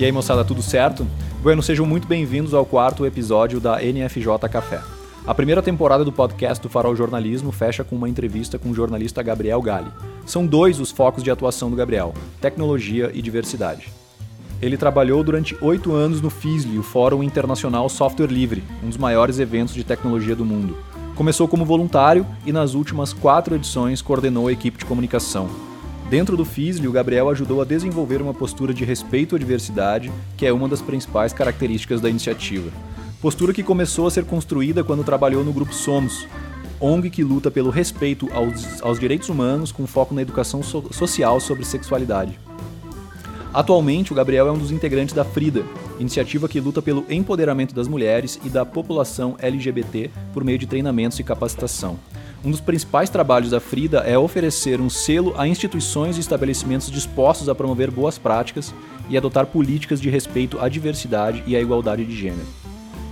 E aí, moçada, tudo certo? Bueno, sejam muito bem-vindos ao quarto episódio da NFJ Café. A primeira temporada do podcast do Farol Jornalismo fecha com uma entrevista com o jornalista Gabriel Gali. São dois os focos de atuação do Gabriel: tecnologia e diversidade. Ele trabalhou durante oito anos no FISLI, o Fórum Internacional Software Livre, um dos maiores eventos de tecnologia do mundo. Começou como voluntário e nas últimas quatro edições coordenou a equipe de comunicação. Dentro do FISLI, o Gabriel ajudou a desenvolver uma postura de respeito à diversidade, que é uma das principais características da iniciativa. Postura que começou a ser construída quando trabalhou no Grupo Somos, ONG que luta pelo respeito aos, aos direitos humanos com foco na educação so social sobre sexualidade. Atualmente, o Gabriel é um dos integrantes da FRIDA, iniciativa que luta pelo empoderamento das mulheres e da população LGBT por meio de treinamentos e capacitação. Um dos principais trabalhos da Frida é oferecer um selo a instituições e estabelecimentos dispostos a promover boas práticas e adotar políticas de respeito à diversidade e à igualdade de gênero.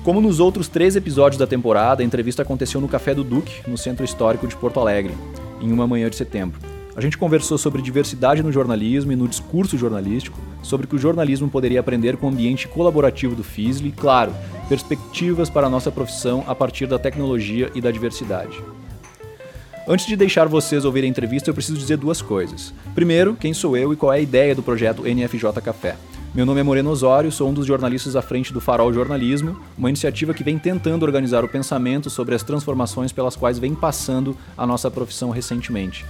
Como nos outros três episódios da temporada, a entrevista aconteceu no Café do Duque, no Centro Histórico de Porto Alegre, em uma manhã de setembro. A gente conversou sobre diversidade no jornalismo e no discurso jornalístico, sobre o que o jornalismo poderia aprender com o ambiente colaborativo do FISLE, claro, perspectivas para a nossa profissão a partir da tecnologia e da diversidade. Antes de deixar vocês ouvir a entrevista, eu preciso dizer duas coisas. Primeiro, quem sou eu e qual é a ideia do projeto NFJ Café. Meu nome é Moreno Osório, sou um dos jornalistas à frente do Farol Jornalismo, uma iniciativa que vem tentando organizar o pensamento sobre as transformações pelas quais vem passando a nossa profissão recentemente.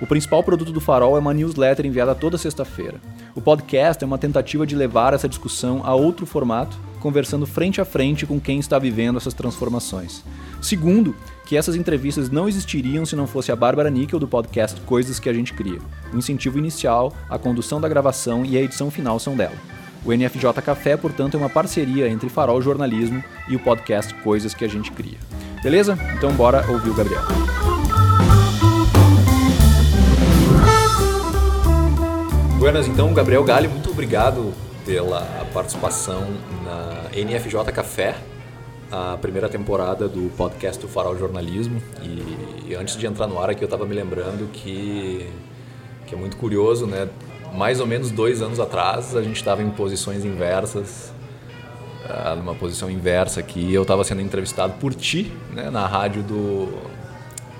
O principal produto do Farol é uma newsletter enviada toda sexta-feira. O podcast é uma tentativa de levar essa discussão a outro formato, conversando frente a frente com quem está vivendo essas transformações. Segundo, que essas entrevistas não existiriam se não fosse a Bárbara Níquel do podcast Coisas que a gente cria. O incentivo inicial, a condução da gravação e a edição final são dela. O NFJ Café, portanto, é uma parceria entre Farol Jornalismo e o podcast Coisas que a gente cria. Beleza? Então bora ouvir o Gabriel. Buenas, então, Gabriel Galli, muito obrigado pela participação na NFJ Café, a primeira temporada do podcast do Farol Jornalismo. E, e antes de entrar no ar aqui, eu estava me lembrando que, que é muito curioso, né? Mais ou menos dois anos atrás, a gente estava em posições inversas, uh, numa posição inversa aqui. Eu estava sendo entrevistado por ti, né? Na rádio do,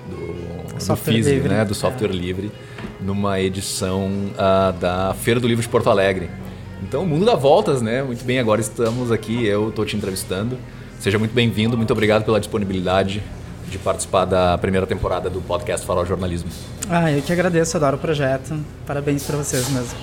do, do FISI, né? Do Software. Livre numa edição uh, da Feira do Livro de Porto Alegre. Então, o mundo dá voltas, né? Muito bem, agora estamos aqui, eu estou te entrevistando. Seja muito bem-vindo, muito obrigado pela disponibilidade de participar da primeira temporada do podcast Farol Jornalismo. Ah, eu que agradeço, adoro o projeto. Parabéns para vocês mesmo.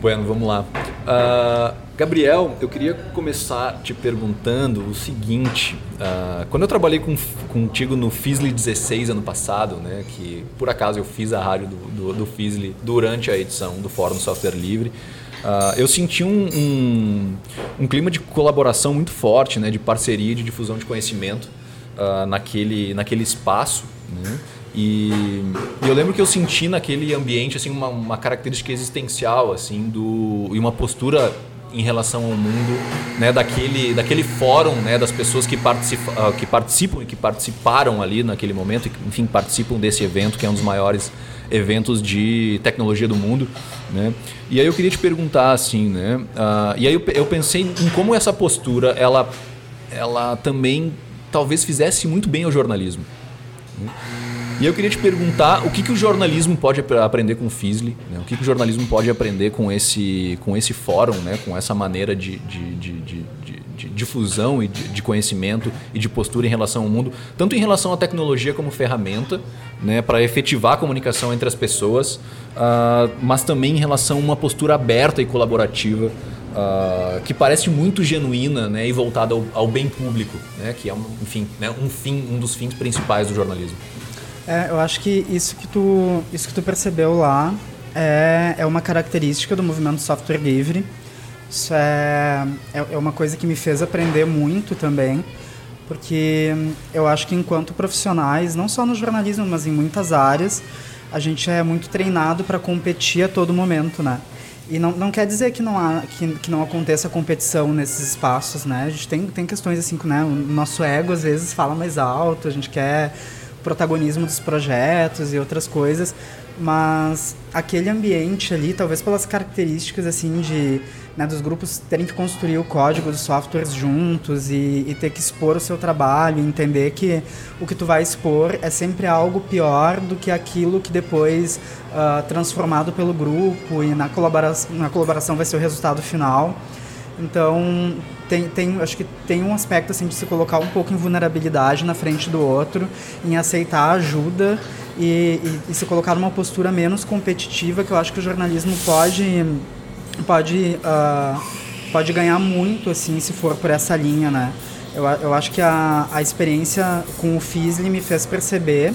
Bueno, vamos lá. Uh, Gabriel, eu queria começar te perguntando o seguinte: uh, quando eu trabalhei com, contigo no Fizzly 16 ano passado, né, que por acaso eu fiz a rádio do, do, do Fizzly durante a edição do Fórum Software Livre, uh, eu senti um, um, um, clima de colaboração muito forte, né, de parceria, de difusão de conhecimento naquele, naquele espaço. Né? E, e, eu lembro que eu senti naquele ambiente assim uma, uma característica existencial assim do e uma postura em relação ao mundo, né, daquele, daquele fórum, né, das pessoas que, participa, ah, que participam e que participaram ali naquele momento, enfim, participam desse evento que é um dos maiores eventos de tecnologia do mundo, né? E aí eu queria te perguntar assim, né? Uh, e aí eu, eu pensei em como essa postura ela, ela também talvez fizesse muito bem ao jornalismo. Né? E eu queria te perguntar o que, que o jornalismo pode aprender com o FISLE, né? o que, que o jornalismo pode aprender com esse, com esse fórum, né? com essa maneira de, de, de, de, difusão e de, de, conhecimento e de postura em relação ao mundo, tanto em relação à tecnologia como ferramenta né? para efetivar a comunicação entre as pessoas, uh, mas também em relação a uma postura aberta e colaborativa Uh, que parece muito genuína né, e voltada ao, ao, bem público, né, que é um, enfim, né, um fim, um dos fins principais do jornalismo. É, eu acho que isso que tu, isso que tu percebeu lá é, é uma característica do movimento software livre. Isso é, é, é uma coisa que me fez aprender muito também, porque eu acho que enquanto profissionais, não só no jornalismo, mas em muitas áreas, a gente é muito treinado para competir a todo momento, né? E não, não quer dizer que não, há, que, que não aconteça competição nesses espaços, né? A gente tem, tem questões assim, né? O nosso ego às vezes fala mais alto, a gente quer protagonismo dos projetos e outras coisas, mas aquele ambiente ali, talvez pelas características assim de né, dos grupos terem que construir o código dos softwares juntos e, e, ter que expor o seu trabalho, entender que o que tu vai expor é sempre algo pior do que aquilo que depois uh, transformado pelo grupo e na colaboração, na colaboração vai ser o resultado final. Então, tem, tem, acho que tem um aspecto assim de se colocar um pouco em vulnerabilidade na frente do outro, em aceitar ajuda e, e, e se colocar numa postura menos competitiva, que eu acho que o jornalismo pode pode uh, pode ganhar muito assim se for por essa linha, né? Eu, eu acho que a, a experiência com o FISLI me fez perceber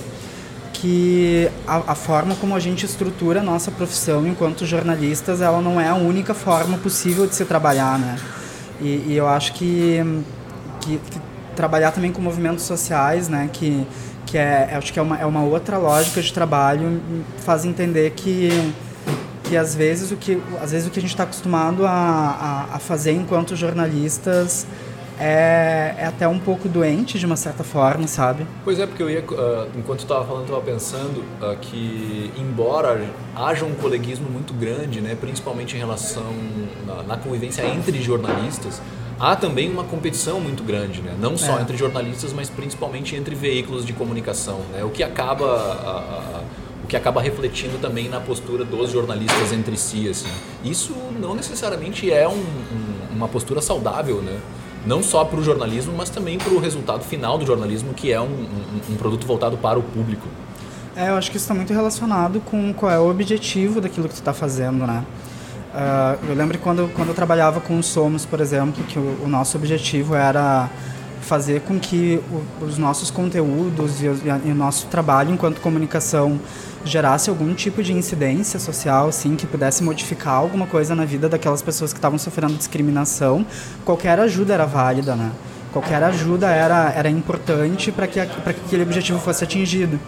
que a, a, forma como a gente estrutura a nossa profissão enquanto jornalistas, ela não é a única forma possível de se trabalhar, né? E, e eu acho que, que, que, trabalhar também com movimentos sociais, né? Que, que é, acho que é uma, é uma outra lógica de trabalho, faz entender que que às vezes o que às vezes o que a gente está acostumado a, a, a fazer enquanto jornalistas é, é até um pouco doente de uma certa forma, sabe? Pois é, porque eu ia, uh, enquanto tu estava falando, eu estava pensando uh, que, embora haja um coleguismo muito grande, né, principalmente em relação na, na convivência entre jornalistas, há também uma competição muito grande, né? não só é. entre jornalistas, mas principalmente entre veículos de comunicação, né? o que acaba a, a, o que acaba refletindo também na postura dos jornalistas entre si, assim. Isso não necessariamente é um, um, uma postura saudável, né? Não só para o jornalismo, mas também para o resultado final do jornalismo, que é um, um, um produto voltado para o público. É, eu acho que isso está muito relacionado com qual é o objetivo daquilo que tu está fazendo, né? Uh, eu lembro quando, quando eu trabalhava com o Somos, por exemplo, que o, o nosso objetivo era fazer com que o, os nossos conteúdos e o, e o, nosso trabalho enquanto comunicação gerasse algum tipo de incidência social, assim, que pudesse modificar alguma coisa na vida daquelas pessoas que estavam sofrendo discriminação, qualquer ajuda era válida, né? Qualquer ajuda era, era importante para que, que aquele objetivo fosse atingido.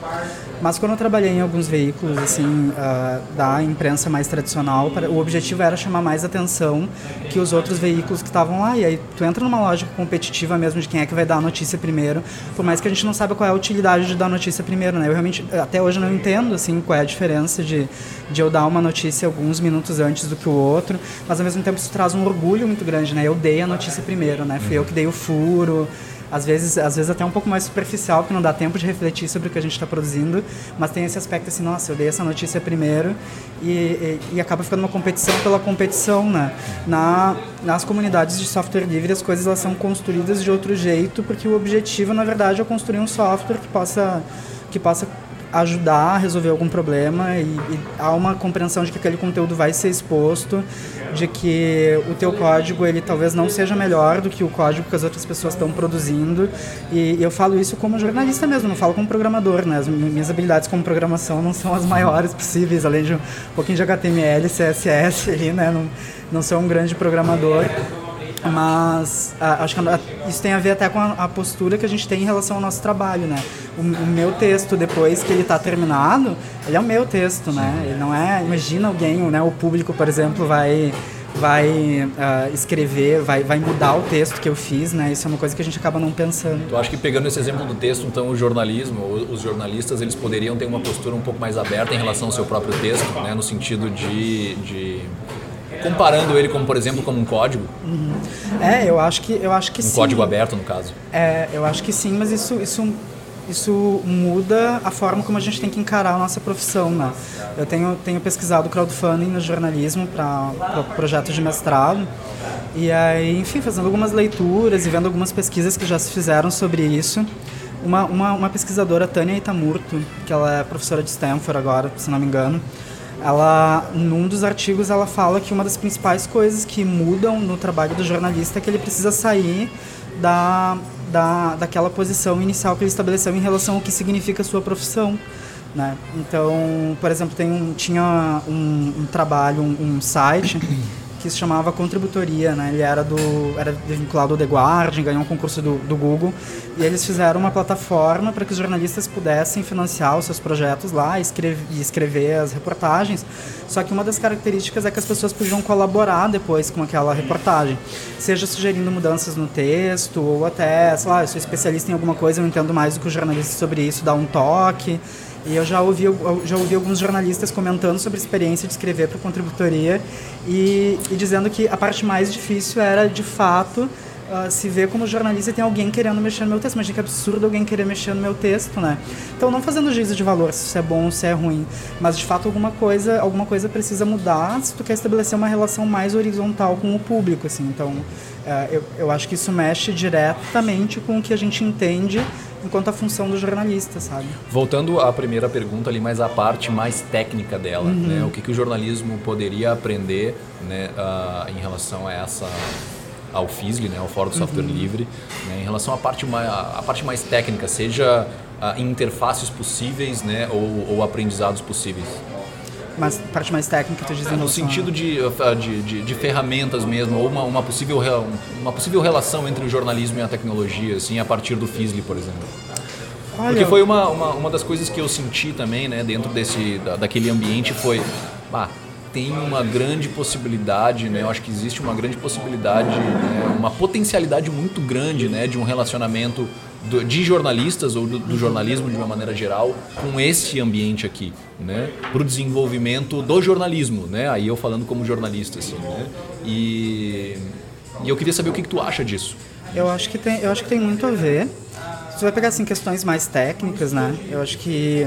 Mas quando eu trabalhei em alguns veículos assim uh, da imprensa mais tradicional, o objetivo era chamar mais atenção que os outros veículos que estavam lá. E aí tu entra numa lógica competitiva mesmo de quem é que vai dar a notícia primeiro, por mais que a gente não saiba qual é a utilidade de dar a notícia primeiro, né? Eu realmente até hoje não entendo assim qual é a diferença de, de eu dar uma notícia alguns minutos antes do que o outro, mas ao mesmo tempo isso traz um orgulho muito grande, né? Eu dei a notícia primeiro, né? Fui eu que dei o furo às vezes, às vezes até um pouco mais superficial, porque não dá tempo de refletir sobre o que a gente está produzindo, mas tem esse aspecto assim, nossa, eu dei essa notícia primeiro e, e, e, acaba ficando uma competição pela competição, né? Na, nas comunidades de software livre as coisas elas são construídas de outro jeito, porque o objetivo, na verdade, é construir um software que possa, que possa ajudar a resolver algum problema e, e, há uma compreensão de que aquele conteúdo vai ser exposto, de que o teu código ele talvez não seja melhor do que o código que as outras pessoas estão produzindo e, eu falo isso como jornalista mesmo, não falo como programador, né? As minhas habilidades como programação não são as maiores possíveis, além de um pouquinho de HTML, CSS ali, né? Não, não sou um grande programador mas a, acho que isso tem a ver até com a, a, postura que a gente tem em relação ao nosso trabalho, né? O, o meu texto, depois que ele está terminado, ele é o meu texto, né? Ele não é... Imagina alguém, né? O público, por exemplo, vai vai uh, escrever, vai, vai mudar o texto que eu fiz, né? Isso é uma coisa que a gente acaba não pensando. Eu acho que pegando esse exemplo do texto, então o jornalismo, os jornalistas, eles poderiam ter uma postura um pouco mais aberta em relação ao seu próprio texto, né? No sentido de, de comparando ele como, por exemplo, como um código? Uhum. É, eu acho que eu acho que um sim. código aberto, no caso. É, eu acho que sim, mas isso isso isso muda a forma como a gente tem que encarar a nossa profissão, né? Eu tenho tenho pesquisado crowdfunding no jornalismo para pro projetos de mestrado e aí, enfim, fazendo algumas leituras e vendo algumas pesquisas que já se fizeram sobre isso. Uma, uma, uma pesquisadora, Tânia Itamurto, que ela é professora de Stanford agora, se não me engano, ela num dos artigos ela fala que uma das principais coisas que mudam no trabalho do jornalista é que ele precisa sair da, da daquela posição inicial que ele estabeleceu em relação ao que significa a sua profissão né? Então por exemplo tem um, tinha um, um trabalho um, um site que se chamava Contributoria, né? Ele era do era vinculado ao The Guardian, ganhou um concurso do, do Google e eles fizeram uma plataforma para que os jornalistas pudessem financiar os seus projetos lá e escrever, escrever as reportagens. Só que uma das características é que as pessoas podiam colaborar depois com aquela reportagem, seja sugerindo mudanças no texto ou até, sei lá, eu sou especialista em alguma coisa, eu entendo mais do que o jornalista sobre isso, dá um toque. E eu já ouvi, eu já ouvi alguns jornalistas comentando sobre a experiência de escrever para a contributoria e, e dizendo que a parte mais difícil era, de fato, Uh, se ver como jornalista tem alguém querendo mexer no meu texto. Imagina que absurdo alguém querer mexer no meu texto, né? Então, não fazendo juízo de valor se isso é bom ou se é ruim, mas de fato alguma coisa, alguma coisa precisa mudar se tu quer estabelecer uma relação mais horizontal com o público, assim. Então, uh, eu, eu acho que isso mexe diretamente com o que a gente entende enquanto a função do jornalista, sabe? Voltando à primeira pergunta ali, mas a parte mais técnica dela, uhum. né? O que, que o jornalismo poderia aprender, né, uh, em relação a essa ao FISLI, né, ao Fórum do Software uhum. Livre, né, em relação à parte mais, à parte mais técnica, seja uh, interfaces possíveis, né, ou, ou aprendizados possíveis mas parte mais técnica, tu dizendo? no sentido de, ah, de, de, de, ferramentas mesmo, ou uma, uma, possível, uma possível relação entre o jornalismo e a tecnologia, assim, a partir do FISLI, por exemplo. Olha, Porque foi uma, uma, uma das coisas que eu senti também, né, dentro desse, da, daquele ambiente, foi, ah, tem uma grande possibilidade, né? Eu acho que existe uma grande possibilidade, né? uma potencialidade muito grande, né? De um relacionamento do, de jornalistas ou do, do, jornalismo de uma maneira geral com esse ambiente aqui, né? Para o desenvolvimento do jornalismo, né? Aí eu falando como jornalista, assim, né? E, e eu queria saber o que, que tu acha disso. Eu acho que tem, eu acho que tem muito a ver. Você vai pegar assim questões mais técnicas, né? Eu acho que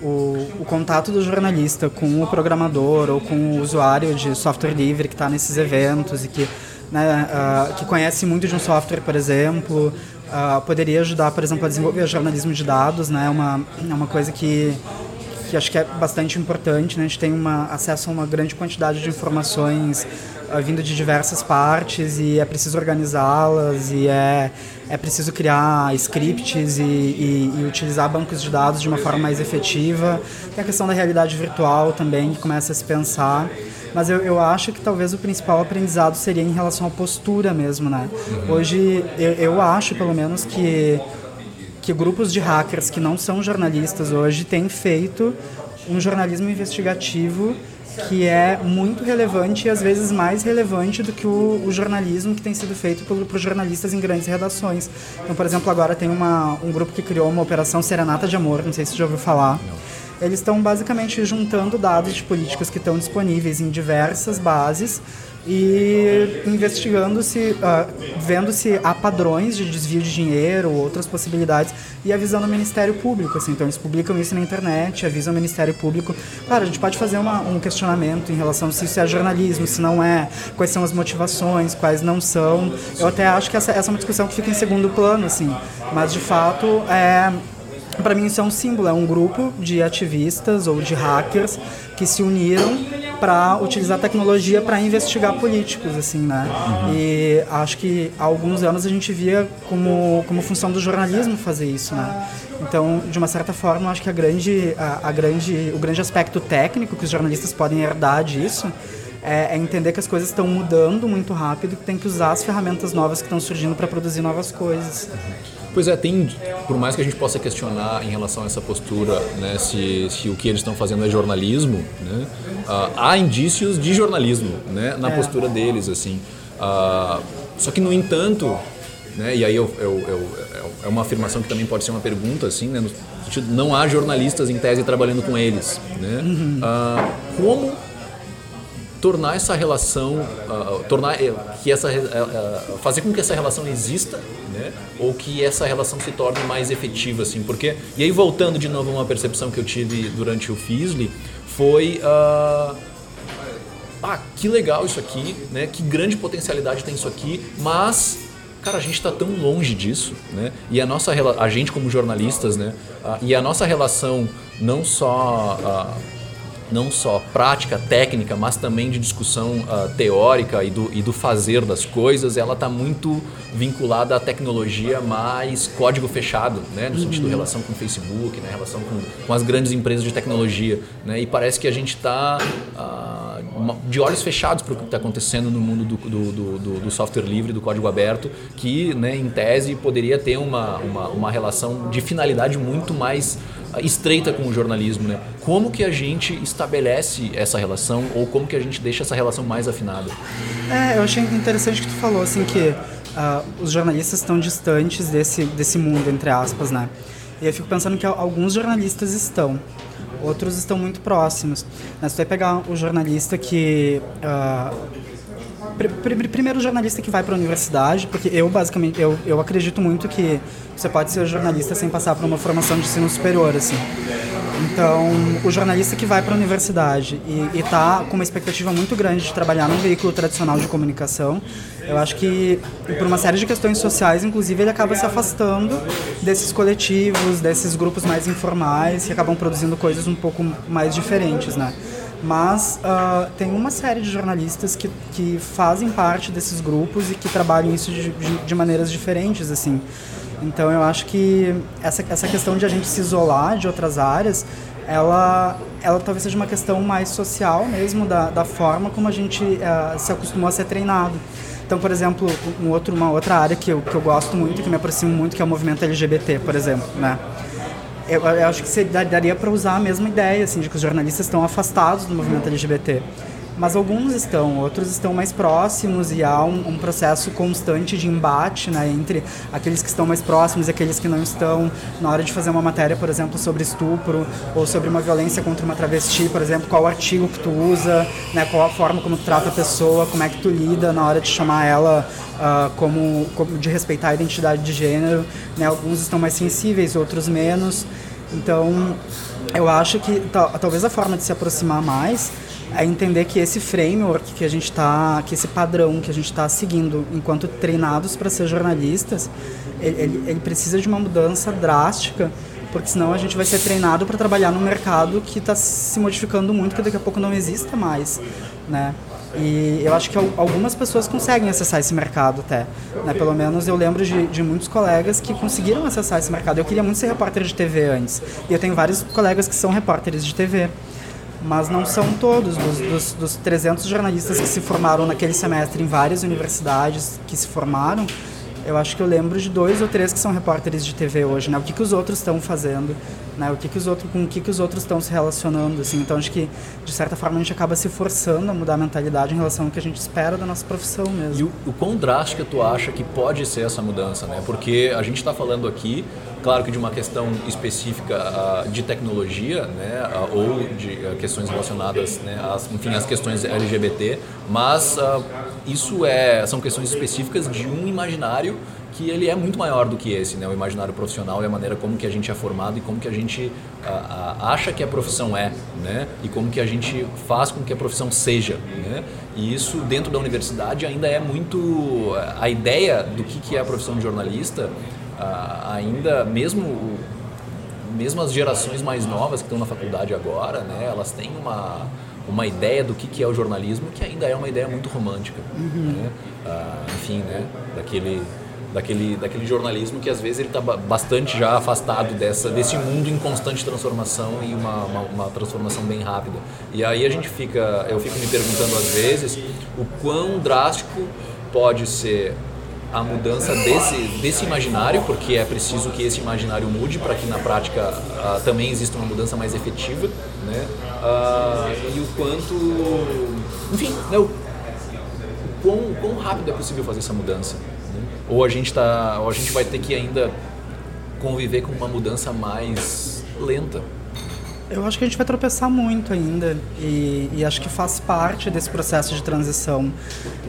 o, o, contato do jornalista com o programador ou com o usuário de software livre que está nesses eventos e que, né, uh, que conhece muito de um software, por exemplo, uh, poderia ajudar, por exemplo, a desenvolver jornalismo de dados, né? Uma, é uma coisa que que acho que é bastante importante. Né? A gente tem uma, acesso a uma grande quantidade de informações vindo de diversas partes e é preciso organizá-las e é, é preciso criar scripts e, e, e, utilizar bancos de dados de uma forma mais efetiva. Tem a questão da realidade virtual também, que começa a se pensar. Mas eu, eu acho que talvez o principal aprendizado seria em relação à postura mesmo, né? Uhum. Hoje, eu, eu acho, pelo menos, que que grupos de hackers que não são jornalistas hoje têm feito um jornalismo investigativo que é muito relevante e às vezes mais relevante do que o, o jornalismo que tem sido feito por, por, jornalistas em grandes redações. Então, por exemplo, agora tem uma, um grupo que criou uma operação Serenata de Amor, não sei se você já ouviu falar. Eles estão basicamente juntando dados de políticas que estão disponíveis em diversas bases e investigando se, uh, vendo se há padrões de desvio de dinheiro ou outras possibilidades e avisando o Ministério Público. Assim. Então eles publicam isso na internet, avisam o Ministério Público. Claro, a gente pode fazer uma, um questionamento em relação se isso é jornalismo, se não é, quais são as motivações, quais não são. Eu até acho que essa, essa é uma discussão que fica em segundo plano, assim. Mas de fato é para mim isso é um símbolo, é um grupo de ativistas ou de hackers que se uniram para utilizar tecnologia para investigar políticos, assim, né? Uhum. E acho que há alguns anos a gente via como, como função do jornalismo fazer isso, né? Então, de uma certa forma, acho que a grande, a, a grande, o grande aspecto técnico que os jornalistas podem herdar disso é, é, entender que as coisas estão mudando muito rápido, que tem que usar as ferramentas novas que estão surgindo para produzir novas coisas. Uhum. Pois é, tem, por mais que a gente possa questionar em relação a essa postura, né, se, se o que eles estão fazendo é jornalismo, né, uh, há indícios de jornalismo né, na é. postura deles, assim. Uh, só que, no entanto, né, e aí eu, eu, eu, é uma afirmação que também pode ser uma pergunta, assim, né, no sentido, não há jornalistas em tese trabalhando com eles. Né? Uhum. Uh, como tornar essa relação, tornar eh, que essa, uh, fazer com que essa relação exista, né? Ou que essa relação se torne mais efetiva, assim, porque e aí voltando de novo a uma percepção que eu tive durante o FISLI foi uh, ah, que legal isso aqui, né? Que grande potencialidade tem isso aqui, mas cara, a gente está tão longe disso, né? E a nossa a gente como jornalistas, né? e a nossa relação não só não só prática, técnica, mas também de discussão uh, teórica e do, e do fazer das coisas, ela está muito vinculada à tecnologia mais código fechado, né? no sentido de uhum. relação com o Facebook, né? relação com, com as grandes empresas de tecnologia. Né? E parece que a gente está uh, de olhos fechados para o que está acontecendo no mundo do, do, do, do, software livre, do código aberto, que né, em tese poderia ter uma, uma, uma relação de finalidade muito mais estreita com o jornalismo, né? Como que a gente estabelece essa relação ou como que a gente deixa essa relação mais afinada? É, eu achei interessante que tu falou assim que uh, os jornalistas estão distantes desse desse mundo entre aspas, né? E eu fico pensando que alguns jornalistas estão, outros estão muito próximos. Né? Se tu vai pegar o jornalista que uh, primeiro jornalista que vai para a universidade, porque eu basicamente eu, eu acredito muito que você pode ser jornalista sem passar por uma formação de ensino superior, assim. Então, o jornalista que vai para a universidade e está com uma expectativa muito grande de trabalhar num veículo tradicional de comunicação, eu acho que, por uma série de questões sociais, inclusive, ele acaba se afastando desses coletivos, desses grupos mais informais, que acabam produzindo coisas um pouco mais diferentes, né? Mas uh, tem uma série de jornalistas que, que fazem parte desses grupos e que trabalham isso de, de, de, maneiras diferentes assim. Então eu acho que essa, essa questão de a gente se isolar de outras áreas ela ela talvez seja uma questão mais social mesmo da, da forma como a gente uh, se acostumou a ser treinado. Então por exemplo um outro, uma outra área que eu, que eu gosto muito que me aproximo muito que é o movimento LGBT por exemplo né eu, eu acho que você daria para usar a mesma ideia, assim, de que os jornalistas estão afastados do movimento LGBT. Mas alguns estão, outros estão mais próximos e há um, um, processo constante de embate né, entre aqueles que estão mais próximos e aqueles que não estão. Na hora de fazer uma matéria, por exemplo, sobre estupro ou sobre uma violência contra uma travesti, por exemplo, qual artigo que tu usa, né, qual a forma como tu trata a pessoa, como é que tu lida na hora de chamar ela uh, como, como, de respeitar a identidade de gênero. Né, alguns estão mais sensíveis, outros menos. Então, eu acho que talvez a forma de se aproximar mais é entender que esse framework que a gente está, que esse padrão que a gente está seguindo enquanto treinados para ser jornalistas, ele, ele, precisa de uma mudança drástica, porque senão a gente vai ser treinado para trabalhar num mercado que está se modificando muito, que daqui a pouco não exista mais, né? E eu acho que algumas pessoas conseguem acessar esse mercado até. Né? Pelo menos eu lembro de, de muitos colegas que conseguiram acessar esse mercado. Eu queria muito ser repórter de TV antes. E eu tenho vários colegas que são repórteres de TV. Mas não são todos. Dos, dos, dos 300 jornalistas que se formaram naquele semestre em várias universidades que se formaram, eu acho que eu lembro de dois ou três que são repórteres de TV hoje, né? O que, que os outros estão fazendo, né? O que, que os outros, com o que, que os outros estão se relacionando, assim. Então acho que de certa forma a gente acaba se forçando a mudar a mentalidade em relação ao que a gente espera da nossa profissão mesmo. E o, o quão drástica tu acha que pode ser essa mudança, né? Porque a gente está falando aqui, claro que de uma questão específica uh, de tecnologia, né? Uh, ou de uh, questões relacionadas, né? As, enfim, as questões LGBT, mas isso é, são questões específicas de um imaginário que ele é muito maior do que esse, né? O imaginário profissional e a maneira como que a gente é formado e como que a gente a, a, acha que a profissão é, né? E como que a gente faz com que a profissão seja, né? E isso dentro da universidade ainda é muito a ideia do que que é a profissão de jornalista, a, ainda mesmo mesmo as gerações mais novas que estão na faculdade agora, né? Elas têm uma uma ideia do que, que é o jornalismo que ainda é uma ideia muito romântica. Uhum. Né? Ah, enfim, né? daquele, daquele, daquele jornalismo que às vezes ele está bastante já afastado dessa, desse mundo em constante transformação e uma, uma, uma, transformação bem rápida. E aí a gente fica, eu fico me perguntando às vezes o quão drástico pode ser a mudança desse, desse imaginário, porque é preciso que esse imaginário mude para que na prática uh, também exista uma mudança mais efetiva, né? Uh, e o quanto, enfim, né, o, quão, quão rápido é possível fazer essa mudança? Ou a gente tá, ou a gente vai ter que ainda conviver com uma mudança mais lenta? Eu acho que a gente vai tropeçar muito ainda e, e acho que faz parte desse processo de transição.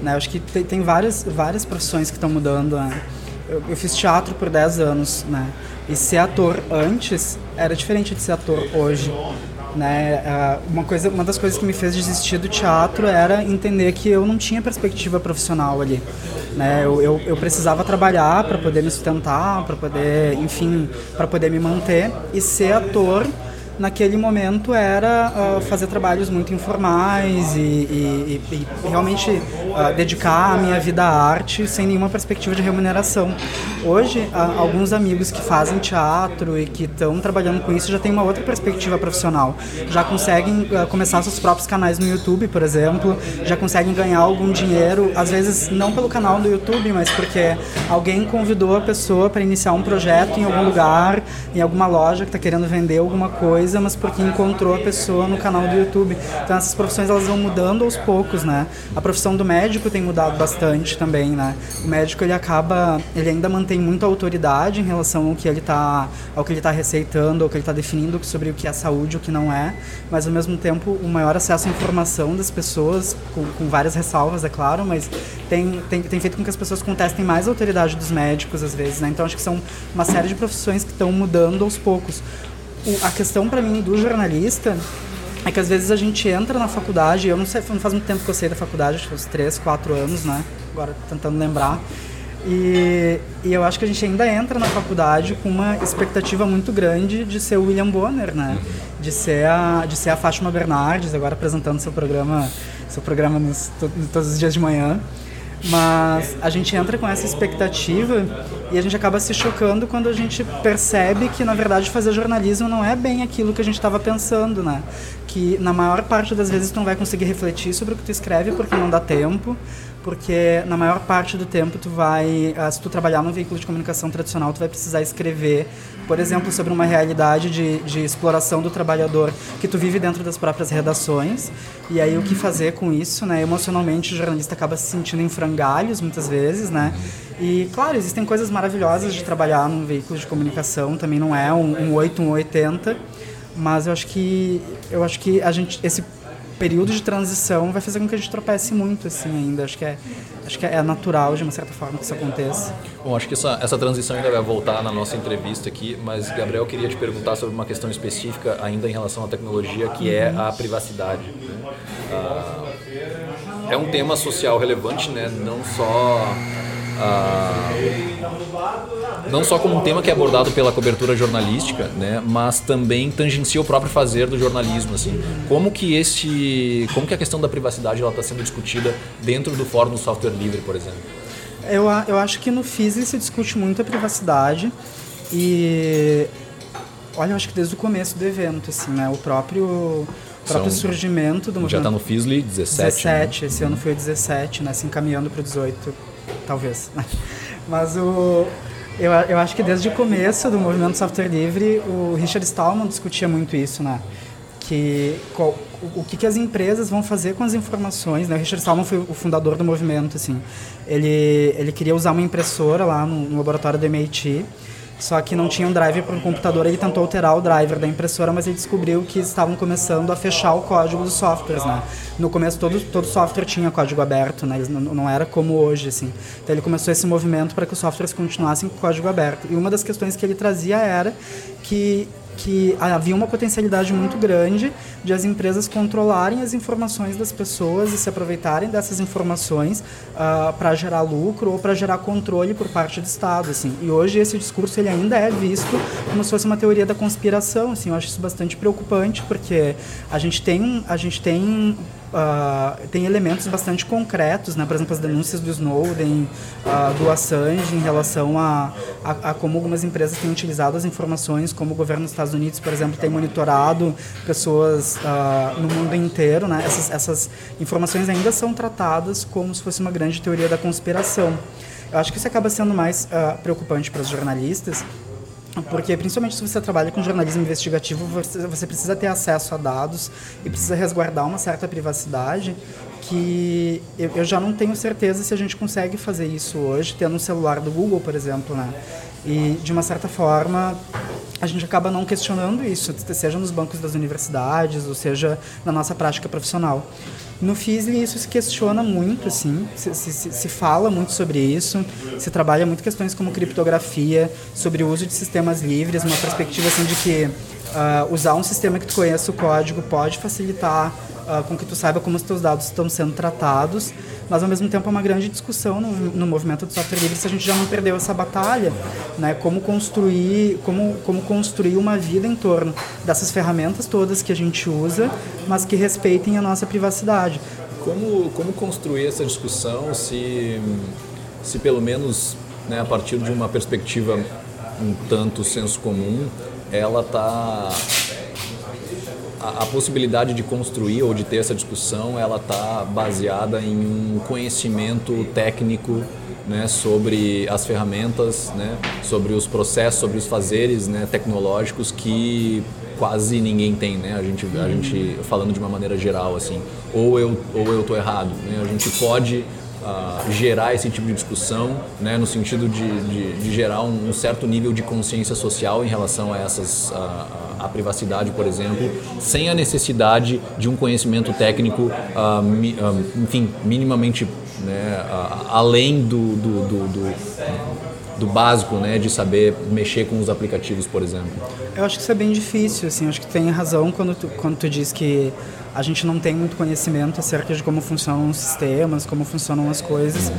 Né? Eu acho que tem, tem várias, várias profissões que estão mudando. Né? Eu, eu, fiz teatro por 10 anos, né? E ser ator antes era diferente de ser ator hoje. Né? Ah, uma, coisa, uma das coisas que me fez desistir do teatro era entender que eu não tinha perspectiva profissional ali. Né? Eu, eu, eu precisava trabalhar para poder me sustentar, para poder, enfim, para poder me manter. E ser ator naquele momento era uh, fazer trabalhos muito informais e, e, e, e realmente uh, dedicar a minha vida à arte sem nenhuma perspectiva de remuneração. Hoje, uh, alguns amigos que fazem teatro e que estão trabalhando com isso já têm uma outra perspectiva profissional. Já conseguem começar seus próprios canais no YouTube, por exemplo, já conseguem ganhar algum dinheiro, às vezes não pelo canal do YouTube, mas porque alguém convidou a pessoa para iniciar um projeto em algum lugar, em alguma loja que está querendo vender alguma coisa, mas porque encontrou a pessoa no canal do YouTube. Então essas profissões elas vão mudando aos poucos, né? A profissão do médico tem mudado bastante também, né? O médico ele acaba, ele ainda mantém muita autoridade em relação ao que ele está, ao que ele está receitando, ao que ele está definindo sobre o que é saúde, o que não é, mas ao mesmo tempo o maior acesso à informação das pessoas, com, com várias ressalvas, é claro, mas tem, tem, tem feito com que as pessoas contestem mais a autoridade dos médicos às vezes, né? Então acho que são uma série de profissões que estão mudando aos poucos. A questão para mim do jornalista é que às vezes a gente entra na faculdade, eu não sei, não faz muito tempo que eu saí da faculdade, acho que uns 3, 4 anos, né? Agora tentando lembrar. E, e, eu acho que a gente ainda entra na faculdade com uma expectativa muito grande de ser o William Bonner, né? De ser a, de ser a Fátima Bernardes, agora apresentando seu programa, seu programa nos, to, todos os dias de manhã. Mas a gente entra com essa expectativa e a gente acaba se chocando quando a gente percebe que, na verdade, fazer jornalismo não é bem aquilo que a gente estava pensando, né? Que na maior parte das vezes tu não vai conseguir refletir sobre o que tu escreve porque não dá tempo, porque na maior parte do tempo tu vai, ah, se tu trabalhar num veículo de comunicação tradicional, tu vai precisar escrever, por exemplo, sobre uma realidade de, de exploração do trabalhador que tu vive dentro das próprias redações, e aí o que fazer com isso, né? Emocionalmente o jornalista acaba se sentindo em frangalhos muitas vezes, né? E claro, existem coisas maravilhosas de trabalhar num veículo de comunicação, também não é um, um 8, um 80, mas eu acho que eu acho que a gente esse período de transição vai fazer com que a gente tropece muito assim ainda. Acho que é, acho que é natural de uma certa forma que isso aconteça. Bom, acho que essa, essa transição ainda vai voltar na nossa entrevista aqui, mas Gabriel queria te perguntar sobre uma questão específica ainda em relação à tecnologia, que é a privacidade. Né? Ah, é um tema social relevante, né? Não só ah, não só como um tema que é abordado pela cobertura jornalística, né, mas também tangencia o próprio fazer do jornalismo, assim. Como que este, como que a questão da privacidade ela está sendo discutida dentro do Fórum do Software Livre, por exemplo? Eu, eu acho que no FISLE se discute muito a privacidade e olha, eu acho que desde o começo do evento, assim, né, o próprio o próprio São, surgimento do movimento. Já está no FISLE 17. 17, né? esse ano foi o 17, né, se encaminhando para o 18 talvez. Mas o, eu, eu acho que desde o começo do movimento software livre, o Richard Stallman discutia muito isso, né? Que qual, o, o que, que as empresas vão fazer com as informações, né? O Richard Stallman foi o fundador do movimento, assim. Ele, ele queria usar uma impressora lá no, no laboratório do MIT só que não tinha um driver para o computador, ele tentou alterar o driver da impressora, mas ele descobriu que estavam começando a fechar o código dos softwares, né? No começo todo todo software tinha código aberto, né? Não, não era como hoje, assim. Então ele começou esse movimento para que os softwares continuassem com código aberto. E uma das questões que ele trazia era que que havia uma potencialidade muito grande de as empresas controlarem as informações das pessoas e se aproveitarem dessas informações uh, ah, para gerar lucro ou para gerar controle por parte do Estado, assim. E hoje esse discurso ele ainda é visto como se fosse uma teoria da conspiração, assim. Eu acho isso bastante preocupante porque a gente tem a gente tem Uh, tem elementos bastante concretos, né? por exemplo, as denúncias do Snowden, uh, do Assange em relação a, a, a, como algumas empresas têm utilizado as informações, como o governo dos Estados Unidos, por exemplo, tem monitorado pessoas uh, no mundo inteiro. Né? Essas, essas informações ainda são tratadas como se fosse uma grande teoria da conspiração. Eu acho que isso acaba sendo mais preocupante para os jornalistas, porque, principalmente se você trabalha com jornalismo investigativo, você, precisa ter acesso a dados e precisa resguardar uma certa privacidade que eu, já não tenho certeza se a gente consegue fazer isso hoje, tendo um celular do Google, por exemplo, né? E, de uma certa forma, a gente acaba não questionando isso, seja nos bancos das universidades, ou seja na nossa prática profissional. No FISLE isso se questiona muito, assim, se, se, se, fala muito sobre isso, se trabalha muito questões como criptografia, sobre o uso de sistemas livres, uma perspectiva assim de que Uh, usar um sistema que tu conheça o código pode facilitar uh, com que tu saiba como os teus dados estão sendo tratados, mas ao mesmo tempo é uma grande discussão no, no movimento do software livre se a gente já não perdeu essa batalha, né? Como construir, como, como construir uma vida em torno dessas ferramentas todas que a gente usa, mas que respeitem a nossa privacidade. Como, como construir essa discussão se, se pelo menos né, a partir de uma perspectiva um tanto senso comum, ela está a, a, possibilidade de construir ou de ter essa discussão ela está baseada em um conhecimento técnico né, sobre as ferramentas, né, sobre os processos, sobre os fazeres né, tecnológicos que quase ninguém tem, né? A gente, a gente falando de uma maneira geral assim, ou eu ou eu tô errado, né? A gente pode uh, gerar esse tipo de discussão, né, no sentido de, de, de gerar um, um, certo nível de consciência social em relação a essas a, a privacidade, por exemplo, sem a necessidade de um conhecimento técnico, uh, mi, uh, enfim, minimamente né, além do, do, do, do do básico, né, de saber mexer com os aplicativos, por exemplo? Eu acho que isso é bem difícil, assim, acho que tem razão quando tu, quando tu diz que a gente não tem muito conhecimento acerca de como funcionam os sistemas, como funcionam as coisas,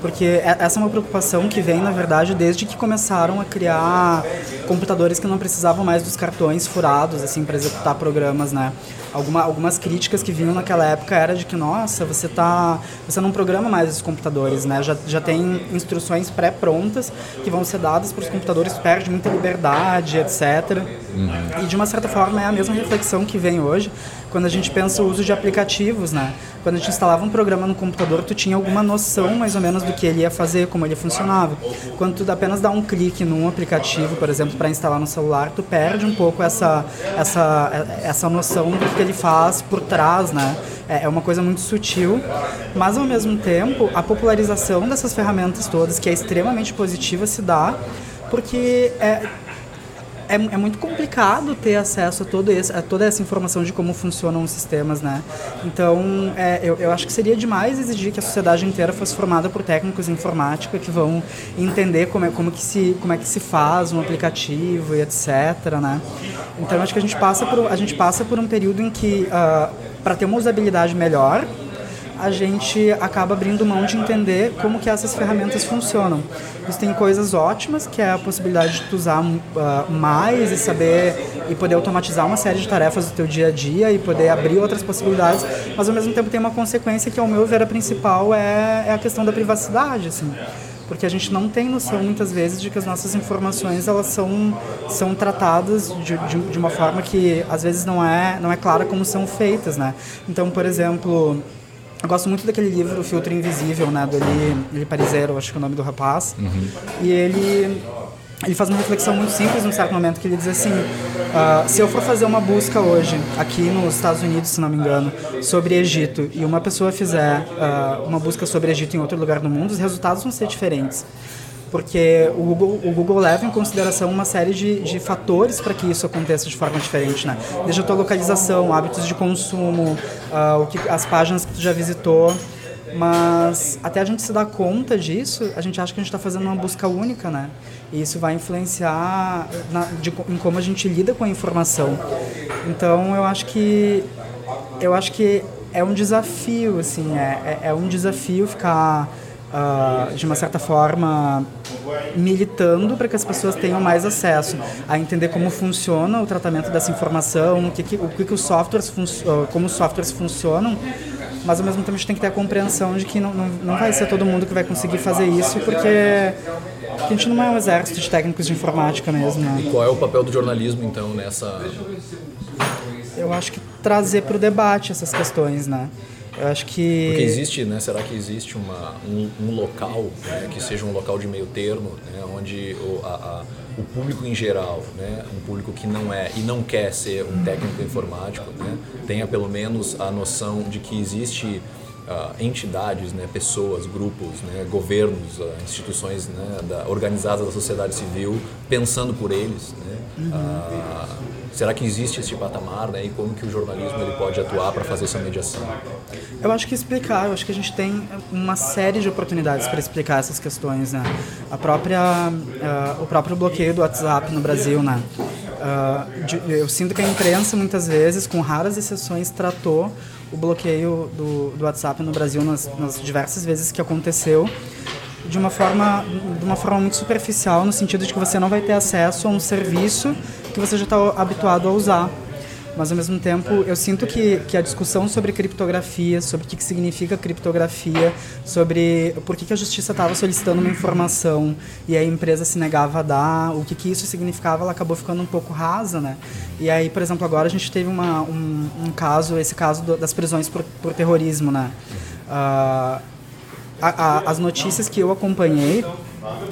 porque é, essa é uma preocupação que vem, na verdade, desde que começaram a criar computadores que não precisavam mais dos cartões furados, assim, para executar programas, né? Alguma, algumas críticas que vinham naquela época era de que, nossa, você tá, você não programa mais os computadores, né? Já, já tem instruções pré-prontas que vão ser dadas para os computadores, perde muita liberdade, etc. Uhum. E de uma certa forma é a mesma reflexão que vem hoje quando a gente pensa o uso de aplicativos, né? Quando a gente instalava um programa no computador, tu tinha alguma noção mais ou menos do que ele ia fazer, como ele funcionava. Quando tu apenas dá um clique num aplicativo, por exemplo, para instalar no celular, tu perde um pouco essa essa essa noção do que ele faz por trás, né? É, é uma coisa muito sutil, mas ao mesmo tempo a popularização dessas ferramentas todas, que é extremamente positiva, se dá porque é, é, é, muito complicado ter acesso a, todo esse, a toda essa informação de como funcionam os sistemas, né? Então, é, eu, eu acho que seria demais exigir que a sociedade inteira fosse formada por técnicos em informática que vão entender como é, como que se, como é que se faz um aplicativo e etc, né? Então, acho que a gente passa por, a gente passa por um período em que, uh, ah, para ter uma usabilidade melhor, a gente acaba abrindo mão de entender como que essas ferramentas funcionam. Isso tem coisas ótimas, que é a possibilidade de tu usar uh, mais e saber e poder automatizar uma série de tarefas do teu dia a dia e poder abrir outras possibilidades, mas ao mesmo tempo tem uma consequência que, ao meu ver, a principal é, é a questão da privacidade, assim porque a gente não tem noção muitas vezes de que as nossas informações elas são, são tratadas de, de, de, uma forma que às vezes não é não é clara como são feitas, né? Então, por exemplo, eu gosto muito daquele livro, O Filtro Invisível, né, do Eli, Parizeiro, acho que é o nome do rapaz. Uhum. E ele ele faz uma reflexão muito simples num certo momento que ele diz assim uh, se eu for fazer uma busca hoje aqui nos Estados Unidos se não me engano sobre Egito e uma pessoa fizer uh, uma busca sobre Egito em outro lugar do mundo os resultados vão ser diferentes porque o Google, o Google leva em consideração uma série de, de fatores para que isso aconteça de forma diferente, né? Desde a tua localização, hábitos de consumo, uh, o que, as páginas que tu já visitou, mas até a gente se dar conta disso, a gente acha que a gente está fazendo uma busca única, né? E isso vai influenciar na, de, em como a gente lida com a informação. Então, eu acho que eu acho que é um desafio, assim, é, é, é um desafio ficar uh, de uma certa forma, militando para que as pessoas tenham mais acesso a entender como funciona o tratamento dessa informação, o que, que, o que, que os softwares uh, como os softwares funcionam, mas ao mesmo tempo a gente tem que ter a compreensão de que não, não, não vai ser todo mundo que vai conseguir fazer isso, porque a gente não é um exército de técnicos de informática mesmo. Né? E qual é o papel do jornalismo, então, nessa... Eu acho que trazer para o debate essas questões, né? Eu acho que. Porque existe, né? Será que existe uma, um, um local né, que seja um local de meio termo, né, onde o, a, a, o público em geral, né, um público que não é e não quer ser um técnico informático, né, tenha pelo menos a noção de que existe Uh, entidades, né, pessoas, grupos, né, governos, uh, instituições né, da, organizadas da sociedade civil pensando por eles. Né, uh, será que existe esse patamar né, e como que o jornalismo ele pode atuar para fazer essa mediação? Eu acho que explicar, eu acho que a gente tem uma série de oportunidades para explicar essas questões. Né? A própria, o próprio bloqueio do WhatsApp no Brasil, né? De, eu sinto que a imprensa, muitas vezes, com raras exceções, tratou o bloqueio do, do WhatsApp no Brasil nas, nas diversas vezes que aconteceu de uma forma de uma forma muito superficial no sentido de que você não vai ter acesso a um serviço que você já está habituado a usar mas ao mesmo tempo eu sinto que, que a discussão sobre criptografia, sobre o que, que significa criptografia, sobre por que, que a justiça estava solicitando uma informação e a empresa se negava a dar, o que, que isso significava, ela acabou ficando um pouco rasa, né? E aí, por exemplo, agora a gente teve uma, um, um caso, esse caso do, das prisões por, por terrorismo, né? Uh, a, a, as notícias que eu acompanhei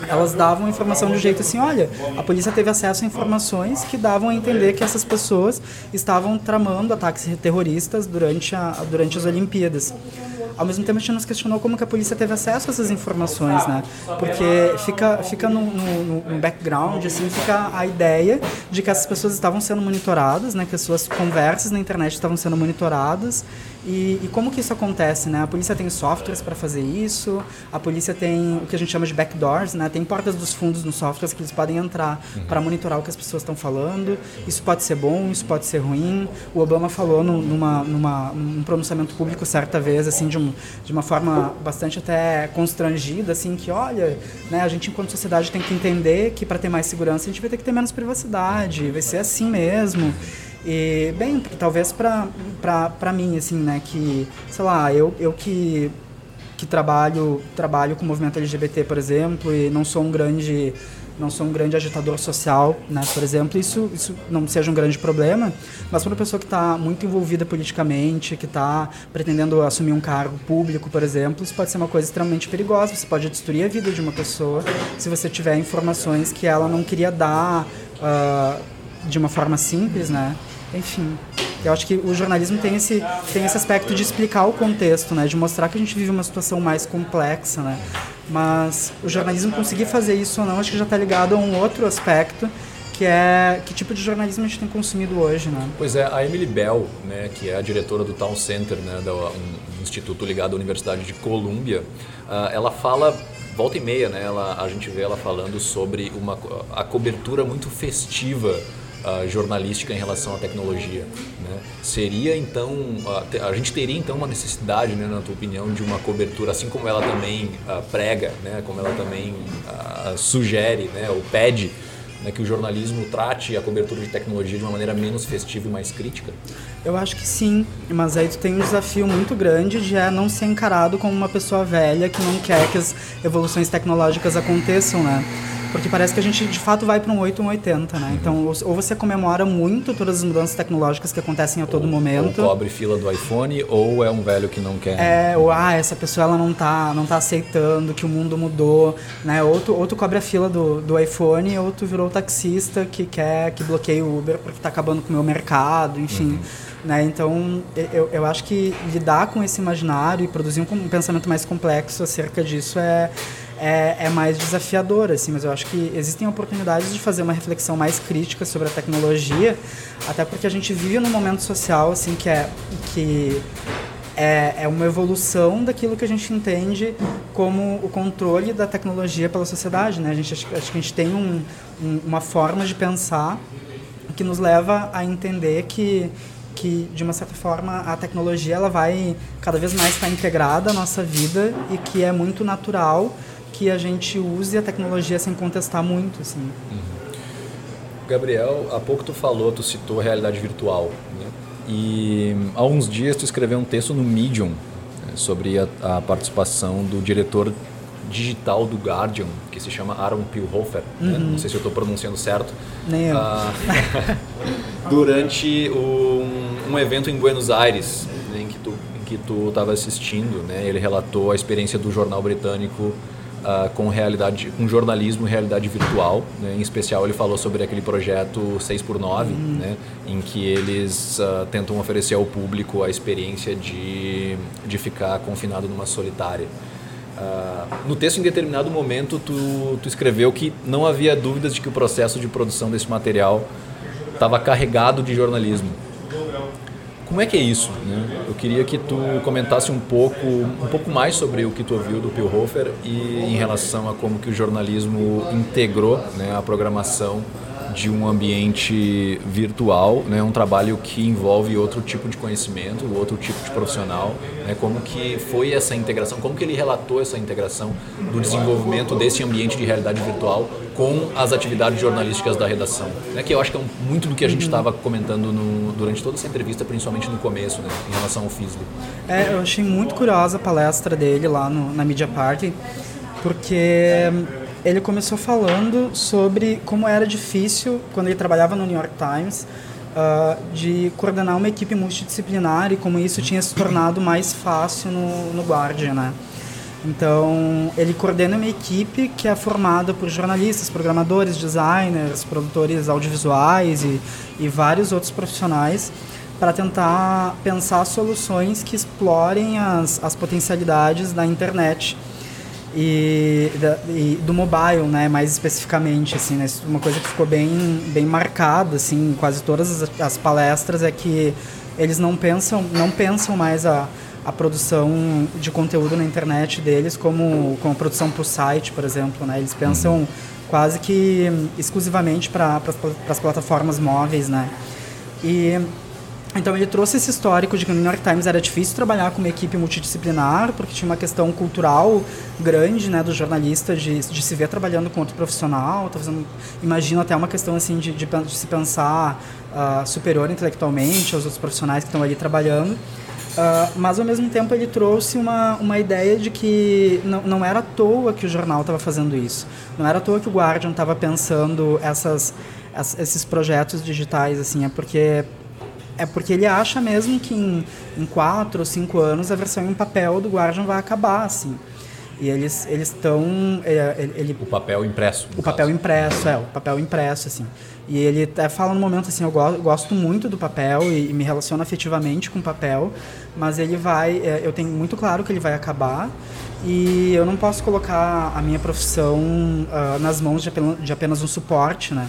elas davam informação de um jeito assim, olha, a polícia teve acesso a informações que davam a entender que essas pessoas estavam tramando ataques terroristas durante, a, durante as Olimpíadas ao mesmo tempo a gente nos questionou como que a polícia teve acesso a essas informações, né? Porque fica, fica no, no, no background, assim, fica a ideia de que essas pessoas estavam sendo monitoradas, né? Que as suas conversas na internet estavam sendo monitoradas. E, e como que isso acontece, né? A polícia tem softwares para fazer isso, a polícia tem o que a gente chama de backdoors, né? Tem portas dos fundos nos softwares que eles podem entrar uhum. para monitorar o que as pessoas estão falando. Isso pode ser bom, isso pode ser ruim. O Obama falou no, numa, numa, num pronunciamento público certa vez, assim, de um de uma forma bastante até constrangida, assim, que olha, né, a gente enquanto sociedade tem que entender que para ter mais segurança a gente vai ter que ter menos privacidade, vai ser assim mesmo. E, bem, talvez para mim, assim, né, que, sei lá, eu, eu que, que trabalho, trabalho com o movimento LGBT, por exemplo, e não sou um grande não sou um grande agitador social, né, por exemplo, isso, isso não seja um grande problema, mas para uma pessoa que está muito envolvida politicamente, que está pretendendo assumir um cargo público, por exemplo, isso pode ser uma coisa extremamente perigosa. Você pode destruir a vida de uma pessoa se você tiver informações que ela não queria dar uh, de uma forma simples, né? Enfim. Eu acho que o jornalismo tem esse, tem esse aspecto de explicar o contexto, né? De mostrar que a gente vive uma situação mais complexa, né? Mas o jornalismo conseguir fazer isso ou não, acho que já está ligado a um outro aspecto, que é que tipo de jornalismo a gente tem consumido hoje, né? Pois é, a Emily Bell, né, que é a diretora do Town Center, né, da, um instituto ligado à Universidade de Columbia, uh, ela fala volta e meia, né, ela, a gente vê ela falando sobre uma, a cobertura muito festiva uh, jornalística em relação à tecnologia. Né? Seria então, uh, a gente teria então uma necessidade, né, na tua opinião, de uma cobertura, assim como ela também uh, prega, né, como ela também sugere, né, ou pede né, que o jornalismo trate a cobertura de tecnologia de uma maneira menos festiva e mais crítica? Eu acho que sim, mas aí tu tem um desafio muito grande de é não ser encarado como uma pessoa velha que não quer que as evoluções tecnológicas aconteçam, né? Porque parece que a gente de fato vai para um 8 um 80, né? Uhum. Então, ou você comemora muito todas as mudanças tecnológicas que acontecem a todo ou, momento. Ou cobre fila do iPhone, ou é um velho que não quer. É, ou ah, essa pessoa ela não tá, não tá aceitando que o mundo mudou, né? Ou tu, ou tu cobre a fila do, do iPhone, ou tu virou taxista que quer que bloqueie o Uber porque tá acabando com o meu mercado, enfim. Uhum. Né? Então, eu, eu acho que lidar com esse imaginário e produzir um, um pensamento mais complexo acerca disso é, é, é, mais desafiador, assim, mas eu acho que existem oportunidades de fazer uma reflexão mais crítica sobre a tecnologia, até porque a gente vive num momento social, assim, que é, que é, é uma evolução daquilo que a gente entende como o controle da tecnologia pela sociedade, né? A gente, acho que a gente tem um, um, uma forma de pensar que nos leva a entender que que de uma certa forma a tecnologia ela vai cada vez mais estar integrada à nossa vida e que é muito natural que a gente use a tecnologia sem contestar muito assim. Uhum. Gabriel, há pouco tu falou, tu citou realidade virtual, né? E há uns dias tu escreveu um texto no Medium né, sobre a, a, participação do diretor digital do Guardian, que se chama Aaron Pilhofer, né? uhum. né? não sei se eu estou pronunciando certo. Nem eu. Ah, durante um, um, evento em Buenos Aires, né, em que tu em que tu estava assistindo, né? Ele relatou a experiência do jornal britânico uh, com realidade, com jornalismo e realidade virtual. Né? Em especial, ele falou sobre aquele projeto 6x9, uhum. né? em que eles uh, tentam oferecer ao público a experiência de, de ficar confinado numa solitária. Uh, no texto, em determinado momento, tu, tu escreveu que não havia dúvidas de que o processo de produção desse material estava carregado de jornalismo. Como é que é isso? Né? Eu queria que tu comentasse um pouco, um pouco mais sobre o que tu ouviu do Pilhofer e em relação a como que o jornalismo integrou né, a programação de um ambiente virtual, né, um trabalho que envolve outro tipo de conhecimento, outro tipo de profissional, né, como que foi essa integração, como que ele relatou essa integração do desenvolvimento desse ambiente de realidade virtual com as atividades jornalísticas da redação, né, que eu acho que é muito do que a gente estava uhum. comentando no, durante toda essa entrevista, principalmente no começo, né, em relação ao FISLE. É, eu achei muito curiosa a palestra dele lá no, na Media Party, porque ele começou falando sobre como era difícil, quando ele trabalhava no New York Times, uh, de coordenar uma equipe multidisciplinar e como isso tinha se tornado mais fácil no, no Guardian, né? Então, ele coordena uma equipe que é formada por jornalistas, programadores, designers, produtores audiovisuais e, e vários outros profissionais para tentar pensar soluções que explorem as, as potencialidades da internet e, da, e, do mobile, né, mais especificamente, assim, né, uma coisa que ficou bem, bem marcada, assim, em quase todas as, as, palestras é que eles não pensam, não pensam mais a, a produção de conteúdo na internet deles como, como produção para o site, por exemplo, né, eles pensam quase que exclusivamente para as plataformas móveis, né, e então ele trouxe esse histórico de que no New York Times era difícil trabalhar com uma equipe multidisciplinar, porque tinha uma questão cultural grande, né, do jornalista de, de se ver trabalhando com outro profissional. Talvez imagino até uma questão assim de, de, de se pensar uh, superior intelectualmente aos outros profissionais que estão ali trabalhando. Uh, mas ao mesmo tempo ele trouxe uma, uma ideia de que não, não era à toa que o jornal estava fazendo isso. Não era à toa que o Guardian estava pensando essas, esses projetos digitais, assim, é porque é porque ele acha mesmo que em, em quatro ou cinco anos a versão em papel do Guardian vai acabar, assim. E eles eles estão é, ele, ele, o papel impresso. O papel caso. impresso, é, o papel impresso assim. E ele até fala no momento assim, eu gosto, gosto muito do papel e, e, me relaciono afetivamente com o papel, mas ele vai, é, eu tenho muito claro que ele vai acabar e eu não posso colocar a minha profissão uh, nas mãos de apenas, de apenas um suporte, né?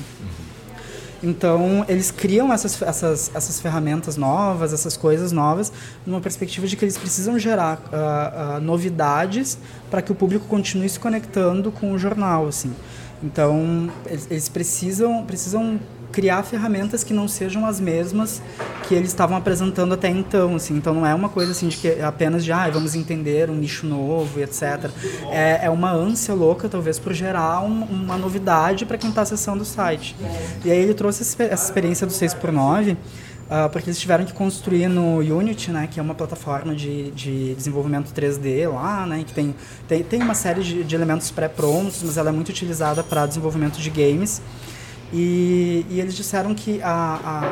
Então, eles criam essas, essas, essas ferramentas novas, essas coisas novas, numa perspectiva de que eles precisam gerar uh, uh, novidades para que o público continue se conectando com o jornal, assim. Então, eles, eles precisam, precisam criar ferramentas que não sejam as mesmas que eles estavam apresentando até então, assim. Então não é uma coisa assim de que apenas de ah, vamos entender um nicho novo e etc. É, é uma ânsia louca, talvez, por gerar um, uma novidade para quem está acessando o site. E aí ele trouxe essa experiência do 6x9 Uh, porque eles tiveram que construir no Unity, né, que é uma plataforma de, de desenvolvimento 3D lá, né, que tem, tem, tem uma série de, de elementos pré-prontos, mas ela é muito utilizada para desenvolvimento de games. E, e, eles disseram que a,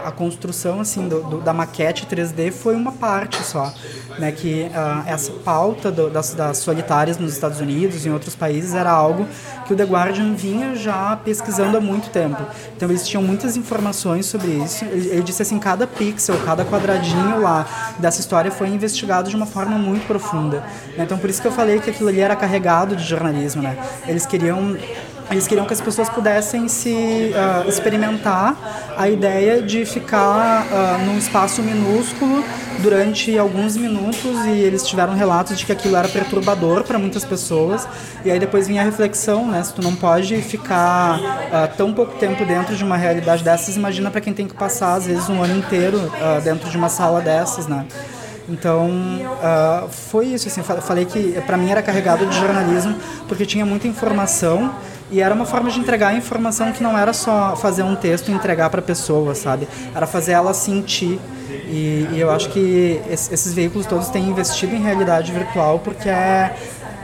a, a construção assim do, do, da maquete 3D foi uma parte só, né? Que uh, essa pauta do, das, das, solitárias nos Estados Unidos e em outros países era algo que o The Guardian vinha já pesquisando há muito tempo. Então eles tinham muitas informações sobre isso. Ele, ele disse assim, cada pixel, cada quadradinho lá dessa história foi investigado de uma forma muito profunda. Né? Então por isso que eu falei que aquilo ali era carregado de jornalismo, né? Eles queriam eles queriam que as pessoas pudessem se uh, experimentar a ideia de ficar uh, num espaço minúsculo durante alguns minutos e eles tiveram relatos de que aquilo era perturbador para muitas pessoas e aí depois vinha a reflexão, né? Se tu não pode ficar uh, tão pouco tempo dentro de uma realidade dessas, imagina para quem tem que passar às vezes um ano inteiro dentro de uma sala dessas, né? Então, uh, foi isso. Assim, eu falei que para mim era carregado de jornalismo porque tinha muita informação e era uma forma de entregar a informação que não era só fazer um texto e entregar para a pessoa, sabe? Era fazer ela sentir. E, e eu acho que esses veículos todos têm investido em realidade virtual porque é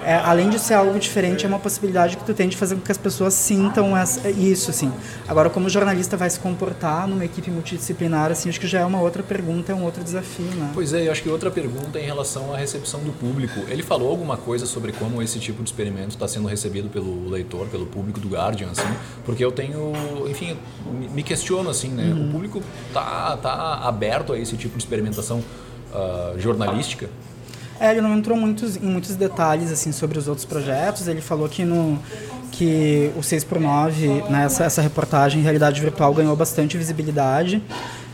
é, além de ser algo diferente, é uma possibilidade que tu tem de fazer com que as pessoas sintam essa, isso, assim. Agora, como o jornalista vai se comportar numa equipe multidisciplinar, assim, acho que já é uma outra pergunta, é um outro desafio, né? Pois é, eu acho que outra pergunta é em relação à recepção do público. Ele falou alguma coisa sobre como esse tipo de experimento está sendo recebido pelo leitor, pelo público do Guardian, assim? Porque eu tenho, enfim, me questiono, assim, né? Uhum. O público tá, tá aberto a esse tipo de experimentação uh, jornalística? É, ele não entrou muitos, em muitos detalhes assim sobre os outros projetos. Ele falou que no que o 6 por 9 né, essa, essa reportagem em realidade virtual ganhou bastante visibilidade.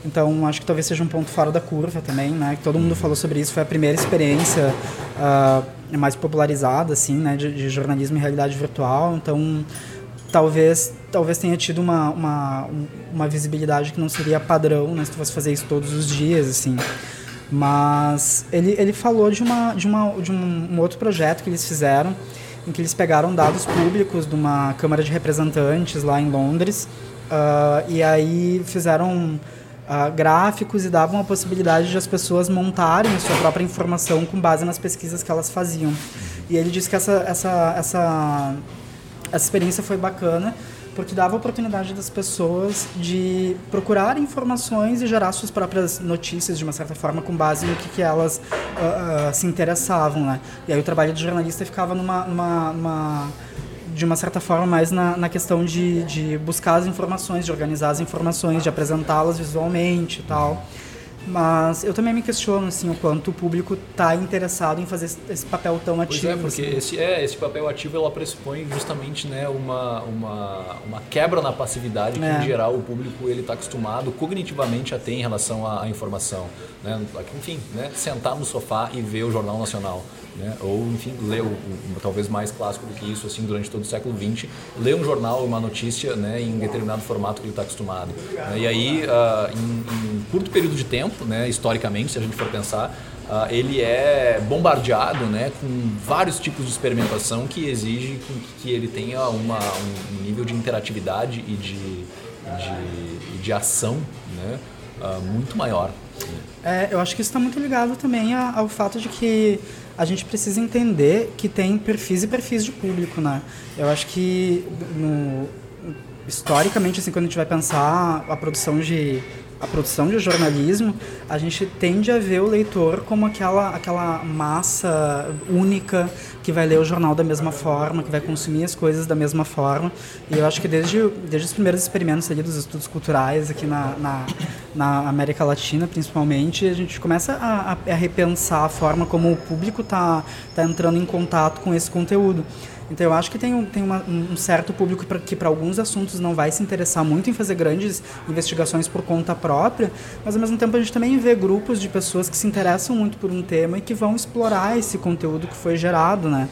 Então, acho que talvez seja um ponto fora da curva também, né? Que todo mundo falou sobre isso. Foi a primeira experiência uh, mais popularizada, assim, né? De, de jornalismo em realidade virtual. Então, talvez talvez tenha tido uma, uma, uma visibilidade que não seria padrão né, se tu fosse fazer isso todos os dias assim mas ele, ele falou de, uma, de, uma, de um, um outro projeto que eles fizeram em que eles pegaram dados públicos de uma Câmara de Representantes lá em Londres uh, e aí fizeram uh, gráficos e davam a possibilidade de as pessoas montarem a sua própria informação com base nas pesquisas que elas faziam. E ele disse que essa, essa, essa, essa experiência foi bacana porque dava a oportunidade das pessoas de procurar informações e gerar suas próprias notícias de uma certa forma com base no que, que elas uh, uh, se interessavam, né? E aí o trabalho do jornalista ficava numa, numa, numa de uma certa forma mais na, na questão de, de buscar as informações, de organizar as informações, de apresentá-las visualmente e tal. Mas eu também me questiono assim, o quanto o público está interessado em fazer esse papel tão ativo. Pois é, porque assim. esse, é, esse papel ativo ela pressupõe justamente né, uma, uma, uma quebra na passividade que, é. em geral, o público ele está acostumado cognitivamente a ter em relação à, à informação. Né? Enfim, né, sentar no sofá e ver o Jornal Nacional. Né? Ou, enfim, ler, talvez mais clássico do que isso, assim, durante todo o século XX, ler um jornal, uma notícia né, em determinado formato que ele está acostumado. Né? E aí, uh, em, em curto período de tempo, né, historicamente, se a gente for pensar, Uh, ele é bombardeado né, com vários tipos de experimentação que exige que ele tenha uma, um nível de interatividade e de, de, de ação né, uh, muito maior. É, eu acho que isso está muito ligado também ao fato de que a gente precisa entender que tem perfis e perfis de público, né? Eu acho que no, historicamente, assim, quando a gente vai pensar a produção de a produção de jornalismo, a gente tende a ver o leitor como aquela, aquela massa única que vai ler o jornal da mesma forma, que vai consumir as coisas da mesma forma. E eu acho que desde, desde os primeiros experimentos ali dos estudos culturais aqui na, na, na América Latina, principalmente, a gente começa a, a, repensar a forma como o público está tá entrando em contato com esse conteúdo. Então eu acho que tem um, tem uma, um certo público pra, que para alguns assuntos não vai se interessar muito em fazer grandes investigações por conta própria, mas ao mesmo tempo a gente também vê grupos de pessoas que se interessam muito por um tema e que vão explorar esse conteúdo que foi gerado, né?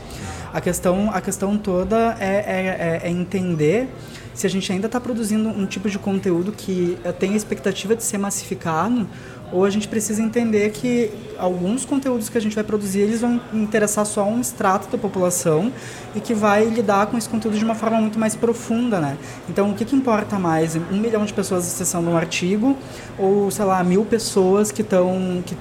A questão, a questão toda é, é, é entender se a gente ainda está produzindo um tipo de conteúdo que tem a expectativa de ser massificado ou a gente precisa entender que alguns conteúdos que a gente vai produzir eles vão interessar só um extrato da população e que vai lidar com esse conteúdo de uma forma muito mais profunda, né? Então, o que, que importa mais? Um milhão de pessoas acessando um artigo ou, sei lá, mil pessoas que estão que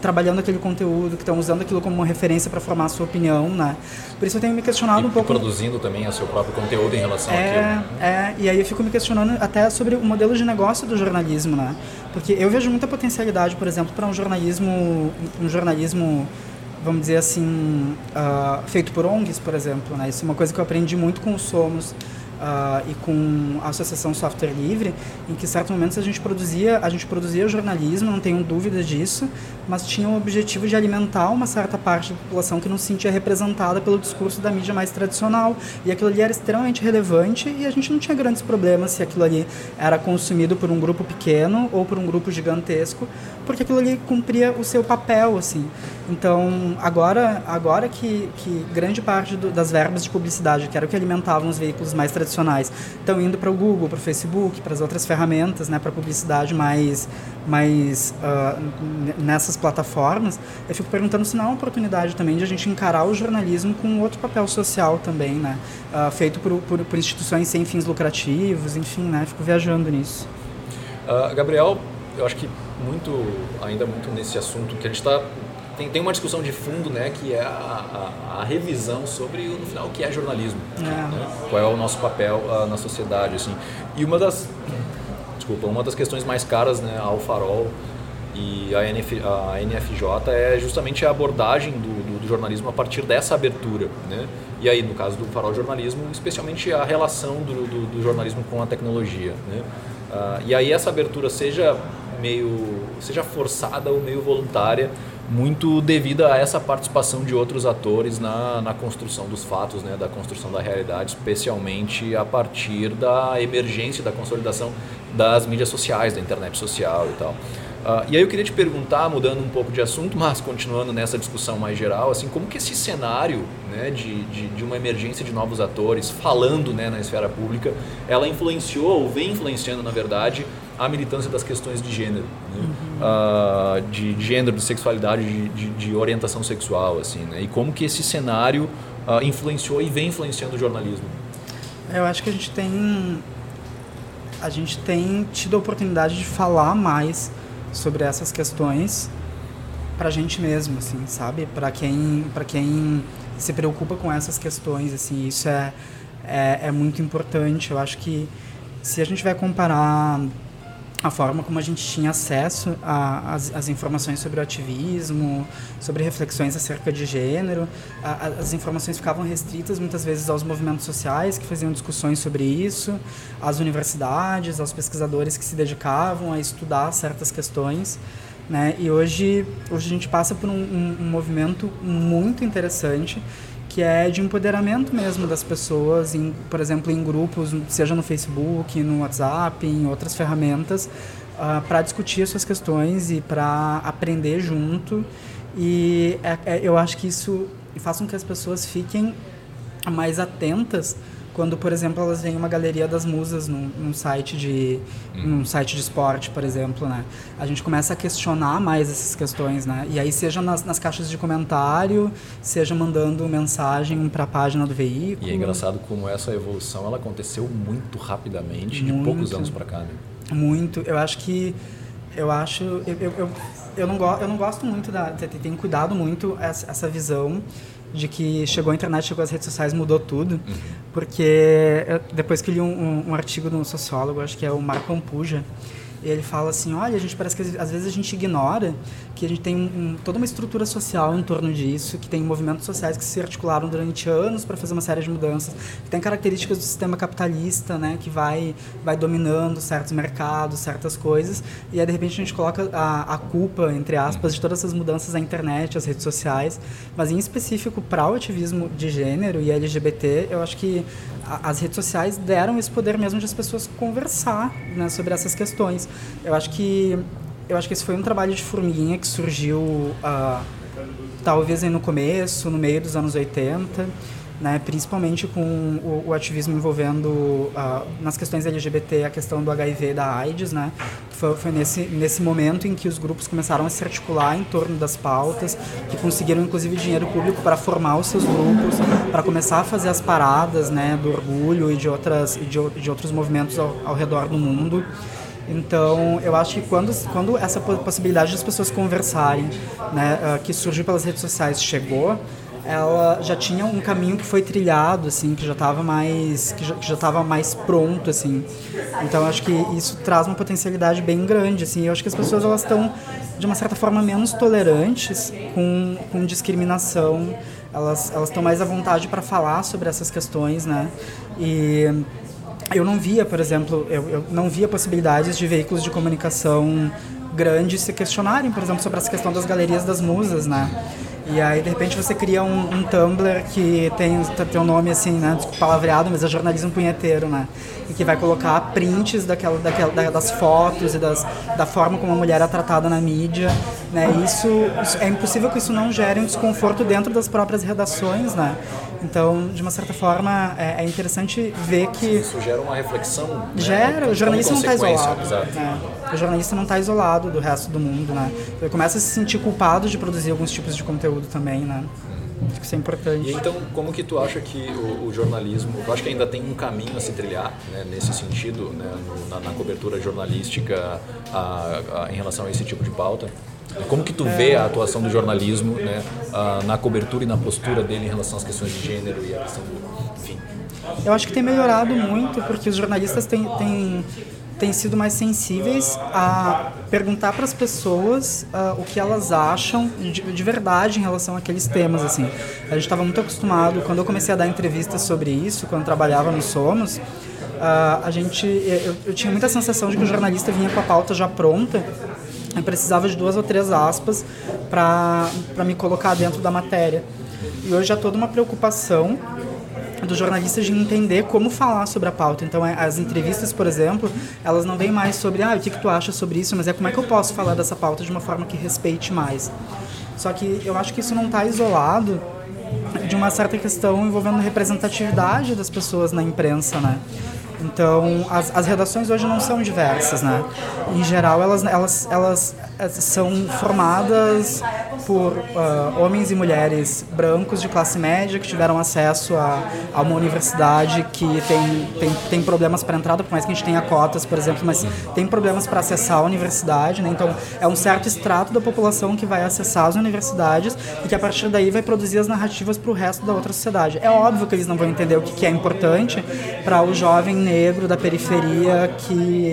trabalhando aquele conteúdo, que estão usando aquilo como uma referência para formar a sua opinião, né? Por isso eu tenho me questionado e, um pouco... produzindo também o seu próprio conteúdo em relação é, àquilo. Né? É, e aí eu fico me questionando até sobre o modelo de negócio do jornalismo, né? Porque eu vejo muita potencialidade, por exemplo, para um jornalismo, um jornalismo, vamos dizer assim, uh, feito por ONGs, por exemplo. Né? Isso é uma coisa que eu aprendi muito com o Somos uh, e com a Associação Software Livre, em que em certos momentos a gente produzia, a gente produzia jornalismo, não tenho dúvidas disso, mas tinha o objetivo de alimentar uma certa parte da população que não se sentia representada pelo discurso da mídia mais tradicional. E aquilo ali era extremamente relevante e a gente não tinha grandes problemas se aquilo ali era consumido por um grupo pequeno ou por um grupo gigantesco, porque aquilo ali cumpria o seu papel, assim. Então, agora, agora que, que grande parte do, das verbas de publicidade, que era o que alimentavam os veículos mais tradicionais, estão indo para o Google, para o Facebook, para as outras ferramentas, né, para publicidade mais, mais uh, nessas plataformas, eu fico perguntando se não é uma oportunidade também de a gente encarar o jornalismo com outro papel social também, né, uh, feito por, por, por, instituições sem fins lucrativos, enfim, né, fico viajando nisso. Uh, Gabriel, eu acho que muito, ainda muito nesse assunto que a gente está tem, tem uma discussão de fundo, né, que é a, a, a revisão sobre, no final, o que é jornalismo. É. Né? Qual é o nosso papel uh, na sociedade, assim. E uma das, desculpa, uma das questões mais caras, né, ao Farol e a, NF, a NFJ é justamente a abordagem do, do, do, jornalismo a partir dessa abertura, né? E aí, no caso do Farol Jornalismo, especialmente a relação do, do, do jornalismo com a tecnologia, né? Uh, e aí essa abertura seja meio seja forçada ou meio voluntária muito devido a essa participação de outros atores na, na construção dos fatos, né, da construção da realidade, especialmente a partir da emergência, da consolidação das mídias sociais, da internet social e tal. Uh, e aí eu queria te perguntar, mudando um pouco de assunto, mas continuando nessa discussão mais geral, assim, como que esse cenário né, de, de, de, uma emergência de novos atores, falando né, na esfera pública, ela influenciou, ou vem influenciando, na verdade, a militância das questões de gênero, né? uhum. uh, de, de, gênero, de sexualidade, de, de, orientação sexual, assim, né? E como que esse cenário uh, influenciou e vem influenciando o jornalismo? Eu acho que a gente tem a gente tem tido a oportunidade de falar mais sobre essas questões para a gente mesmo, assim, sabe? Para quem, para quem se preocupa com essas questões, assim, isso é, é, é muito importante. Eu acho que se a gente vai comparar a forma como a gente tinha acesso às informações sobre o ativismo, sobre reflexões acerca de gênero. A, a, as informações ficavam restritas muitas vezes aos movimentos sociais que faziam discussões sobre isso, às universidades, aos pesquisadores que se dedicavam a estudar certas questões. Né? E hoje, hoje a gente passa por um, um, um movimento muito interessante que é de empoderamento mesmo das pessoas, em, por exemplo, em grupos, seja no Facebook, no WhatsApp, em outras ferramentas, uh, ah, para discutir as suas questões e para aprender junto. E é, é, eu acho que isso faz com que as pessoas fiquem mais atentas quando, por exemplo, elas veem uma galeria das musas num, num site de hum. num site de esporte, por exemplo, né? A gente começa a questionar mais essas questões, né? E aí seja nas, nas caixas de comentário, seja mandando mensagem para a página do veículo. E é engraçado como essa evolução ela aconteceu muito rapidamente, muito, de poucos anos para cá, né? Muito. Eu acho que eu acho eu, eu, eu, eu não, go, eu não gosto muito da tenho cuidado muito essa, essa visão de que chegou a internet, chegou as redes sociais, mudou tudo. Uhum. Porque depois que li um, um, um artigo de um sociólogo, acho que é o Marco Ampuja, ele fala assim, olha, a gente parece que às vezes a gente ignora que a gente tem um, toda uma estrutura social em torno disso, que tem movimentos sociais que se articularam durante anos para fazer uma série de mudanças, que tem características do sistema capitalista, né, que vai vai dominando certos mercados, certas coisas, e aí de repente a gente coloca a, a culpa, entre aspas, de todas essas mudanças na internet, as redes sociais, mas em específico para o ativismo de gênero e LGBT, eu acho que as redes sociais deram esse poder mesmo de as pessoas conversar né, sobre essas questões. Eu acho que eu acho que esse foi um trabalho de formiguinha que surgiu uh, talvez no começo, no meio dos anos 80, né, principalmente com o, o ativismo envolvendo uh, nas questões LGBT a questão do HIV e da AIDS, né, foi, foi, nesse, nesse momento em que os grupos começaram a se articular em torno das pautas, que conseguiram inclusive dinheiro público para formar os seus grupos, para começar a fazer as paradas né, do orgulho e de, outras, de, de outros movimentos ao, ao redor do mundo. Então, eu acho que quando, quando essa possibilidade das pessoas conversarem, né, uh, que surgiu pelas redes sociais, chegou, ela já tinha um caminho que foi trilhado, assim, que já estava mais, que já, estava mais pronto, assim. Então, acho que isso traz uma potencialidade bem grande, assim. Eu acho que as pessoas elas estão de uma certa forma menos tolerantes com, com discriminação. Elas elas estão mais à vontade para falar sobre essas questões, né? E eu não via, por exemplo, eu, eu não via possibilidades de veículos de comunicação grandes se questionarem, por exemplo, sobre essa questão das galerias das musas, né? E aí, de repente, você cria um, um Tumblr que tem, tem um nome assim, né? Palavreado, mas é jornalismo punheteiro, né? E que vai colocar prints daquela, daquela, das fotos e das, da forma como a mulher é tratada na mídia, né? Isso, isso, é impossível que isso não gere um desconforto dentro das próprias redações, né? Então, de uma certa forma, é, é interessante ver que... Isso gera uma reflexão, né? Gera, o jornalista não está isolado. Né? O jornalista não está isolado do resto do mundo, né? Ele começa a se sentir culpado de produzir alguns tipos de conteúdo também, né? Acho que isso é importante. E então, como que tu acha que o, o jornalismo, eu acho que ainda tem um caminho a se trilhar, né, nesse sentido, né, na, na, cobertura jornalística a, a, em relação a esse tipo de pauta? Como que tu vê a atuação do jornalismo né, na cobertura e na postura dele em relação às questões de gênero e a questão do, enfim? Eu acho que tem melhorado muito porque os jornalistas têm, têm, têm sido mais sensíveis a perguntar para as pessoas uh, o que elas acham de, de, verdade em relação àqueles temas assim. A gente estava muito acostumado quando eu comecei a dar entrevistas sobre isso, quando trabalhava no Somos, uh, a gente eu, eu tinha muita sensação de que o jornalista vinha com a pauta já pronta eu precisava de duas ou três aspas para me colocar dentro da matéria. E hoje há toda uma preocupação do jornalista de entender como falar sobre a pauta. Então, é, as entrevistas, por exemplo, elas não vêm mais sobre, ah, o que, que tu acha sobre isso, mas é como é que eu posso falar dessa pauta de uma forma que respeite mais. Só que eu acho que isso não está isolado de uma certa questão envolvendo representatividade das pessoas na imprensa, né? Então, as, as redações hoje não são diversas, né? Em geral, elas, elas, elas são formadas por uh, homens e mulheres brancos de classe média que tiveram acesso a, a uma universidade que tem, tem, tem problemas para entrada, por mais que a gente tenha cotas, por exemplo, mas tem problemas para acessar a universidade, né? Então, é um certo extrato da população que vai acessar as universidades e que a partir daí vai produzir as narrativas para o resto da outra sociedade. É óbvio que eles não vão entender o que, que é importante para o jovem negro da periferia que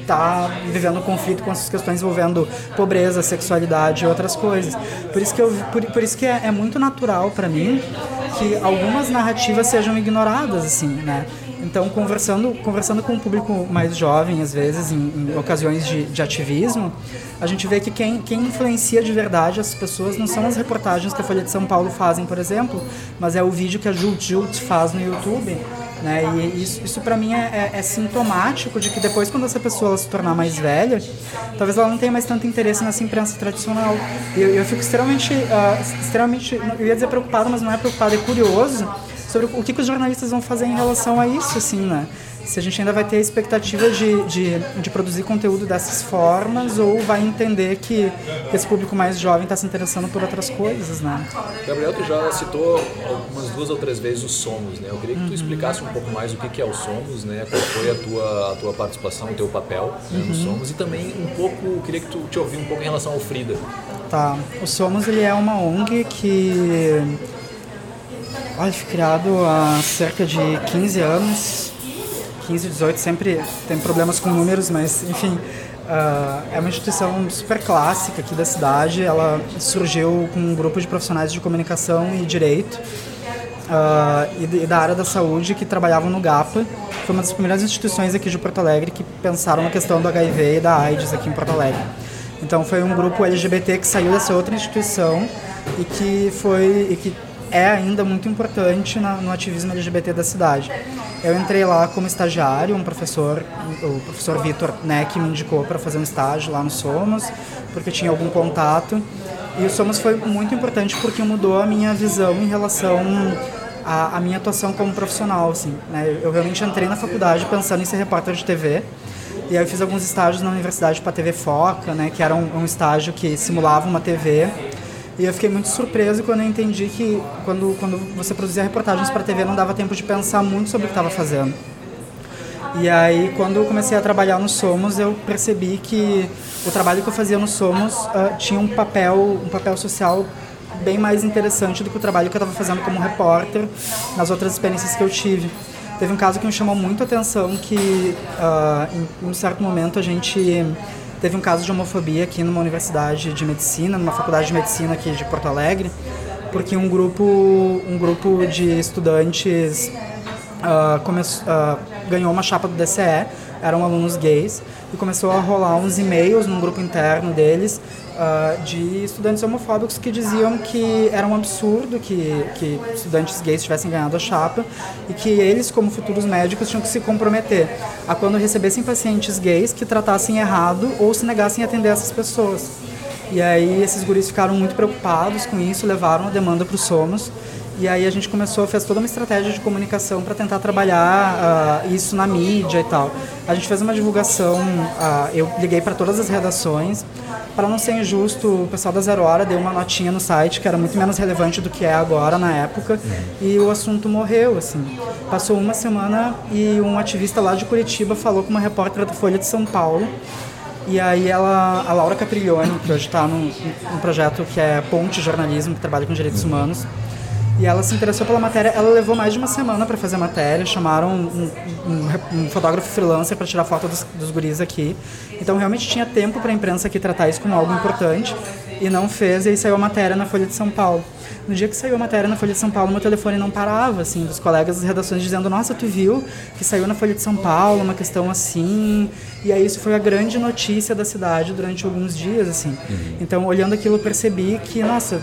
está vivendo conflito com essas questões envolvendo pobreza, sexualidade e outras coisas. Por isso que, eu, por, por isso que é, é muito natural para mim que algumas narrativas sejam ignoradas, assim, né? Então, conversando, conversando com o público mais jovem, às vezes, em, em ocasiões de, de, ativismo, a gente vê que quem, quem influencia de verdade as pessoas não são as reportagens que a Folha de São Paulo fazem, por exemplo, mas é o vídeo que a Jult faz no YouTube, né? E isso, isso para mim é, é, é, sintomático de que depois, quando essa pessoa se tornar mais velha, talvez ela não tenha mais tanto interesse nessa imprensa tradicional. E eu, eu fico extremamente, uh, extremamente, eu ia dizer preocupado, mas não é preocupado, é curioso sobre o que, que os jornalistas vão fazer em relação a isso, assim, né? Se a gente ainda vai ter a expectativa de, de, de produzir conteúdo dessas formas ou vai entender que, esse público mais jovem está se interessando por outras coisas, né? Gabriel, tu já citou umas duas ou três vezes o Somos, né? Eu queria que tu uhum. explicasse um pouco mais o que, é o Somos, né? Qual foi a tua, a tua participação, o teu papel né, no uhum. Somos e também um pouco, queria que tu te ouvir um pouco em relação ao Frida. Tá, o Somos ele é uma ONG que olha, foi criado há cerca de 15 anos 15, 18 sempre tem problemas com números, mas enfim, uh, é uma instituição super clássica aqui da cidade. Ela surgiu com um grupo de profissionais de comunicação e direito uh, e, e, da área da saúde que trabalhavam no GAPA. Foi uma das primeiras instituições aqui de Porto Alegre que pensaram na questão do HIV e da AIDS aqui em Porto Alegre. Então foi um grupo LGBT que saiu dessa outra instituição e que foi e que é ainda muito importante na, no ativismo LGBT da cidade. Eu entrei lá como estagiário, um professor, o professor Vitor né, que me indicou para fazer um estágio lá no Somos, porque tinha algum contato. E o Somos foi muito importante porque mudou a minha visão em relação à, à minha atuação como profissional. Assim, né? Eu realmente entrei na faculdade pensando em ser repórter de TV. E aí eu fiz alguns estágios na universidade para a TV Foca, né, que era um, um estágio que simulava uma TV e eu fiquei muito surpreso quando eu entendi que quando, quando você produzia reportagens para TV não dava tempo de pensar muito sobre o que estava fazendo. E aí, quando eu comecei a trabalhar no Somos, eu percebi que o trabalho que eu fazia no Somos uh, tinha um papel, um papel social bem mais interessante do que o trabalho que eu estava fazendo como repórter nas outras experiências que eu tive. Teve um caso que me chamou muito a atenção, que uh, em um certo momento a gente Teve um caso de homofobia aqui numa universidade de medicina, numa faculdade de medicina aqui de Porto Alegre, porque um grupo, um grupo de estudantes uh, come, uh, ganhou uma chapa do DCE, eram alunos gays, e começou a rolar uns e-mails num grupo interno deles uh, de estudantes homofóbicos que diziam que era um absurdo que, que estudantes gays tivessem ganhado a chapa e que eles, como futuros médicos, tinham que se comprometer a quando recebessem pacientes gays que tratassem errado ou se negassem a atender essas pessoas. E aí esses guris ficaram muito preocupados com isso, levaram a demanda para o Somos e aí a gente começou, fez toda uma estratégia de comunicação para tentar trabalhar uh, isso na mídia e tal. A gente fez uma divulgação, uh, eu liguei para todas as redações. Para não ser injusto, o pessoal da Zero Hora deu uma notinha no site que era muito menos relevante do que é agora na época e o assunto morreu, assim. Passou uma semana e um ativista lá de Curitiba falou com uma repórter da Folha de São Paulo e aí ela, a Laura Capriglione, que hoje está num, num projeto que é Ponte Jornalismo, que trabalha com direitos humanos, e ela se interessou pela matéria. Ela levou mais de uma semana para fazer a matéria. Chamaram um, um, um fotógrafo freelancer para tirar foto dos, dos guris aqui. Então realmente tinha tempo para a imprensa aqui tratar isso como algo importante e não fez. E aí saiu a matéria na Folha de São Paulo. No dia que saiu a matéria na Folha de São Paulo, meu telefone não parava, assim, dos colegas das redações dizendo: Nossa, tu viu que saiu na Folha de São Paulo uma questão assim. E aí isso foi a grande notícia da cidade durante alguns dias, assim. Uhum. Então, olhando aquilo, eu percebi que, nossa,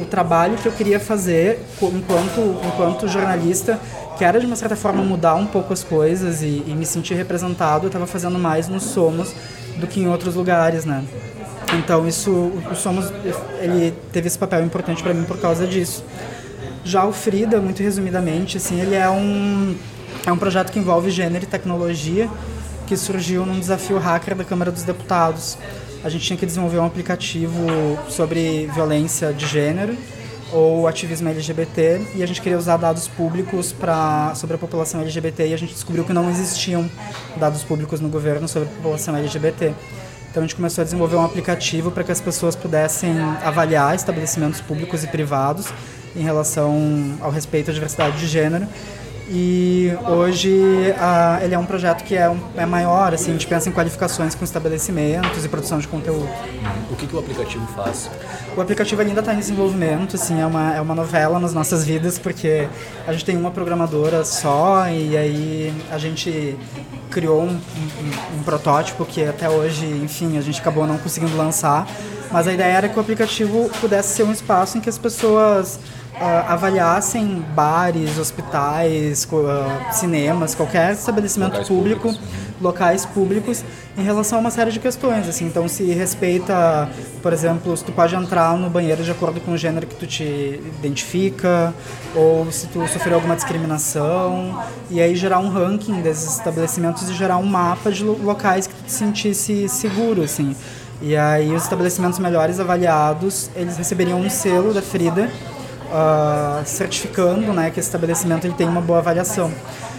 o trabalho que eu queria fazer enquanto, enquanto jornalista, que era de uma certa forma mudar um pouco as coisas e, e me sentir representado, eu estava fazendo mais nos Somos do que em outros lugares, né? Então isso, o Somos, ele teve esse papel importante para mim por causa disso. Já o Frida, muito resumidamente, assim, ele é um, é um projeto que envolve gênero e tecnologia, que surgiu num desafio hacker da Câmara dos Deputados. A gente tinha que desenvolver um aplicativo sobre violência de gênero ou ativismo LGBT e a gente queria usar dados públicos para sobre a população LGBT e a gente descobriu que não existiam dados públicos no governo sobre a população LGBT. Então a gente começou a desenvolver um aplicativo para que as pessoas pudessem avaliar estabelecimentos públicos e privados em relação ao respeito à diversidade de gênero e hoje uh, ele é um projeto que é, um, é maior, assim, a gente pensa em qualificações com estabelecimentos e produção de conteúdo. O que, que o aplicativo faz? O aplicativo ainda está em desenvolvimento, assim, é uma, é uma novela nas nossas vidas, porque a gente tem uma programadora só e aí a gente criou um, um, um protótipo que até hoje, enfim, a gente acabou não conseguindo lançar, mas a ideia era que o aplicativo pudesse ser um espaço em que as pessoas uh, avaliassem bares, hospitais, uh, cinemas, qualquer estabelecimento locais público, públicos. locais públicos, em relação a uma série de questões. Assim, então, se respeita, por exemplo, se tu pode entrar no banheiro de acordo com o gênero que tu te identifica, ou se tu sofreu alguma discriminação, e aí gerar um ranking desses estabelecimentos e gerar um mapa de locais que tu te sentisse seguro, assim. E aí os estabelecimentos melhores avaliados, eles receberiam um selo da Frida, uh, certificando né, que esse estabelecimento ele tem uma boa avaliação.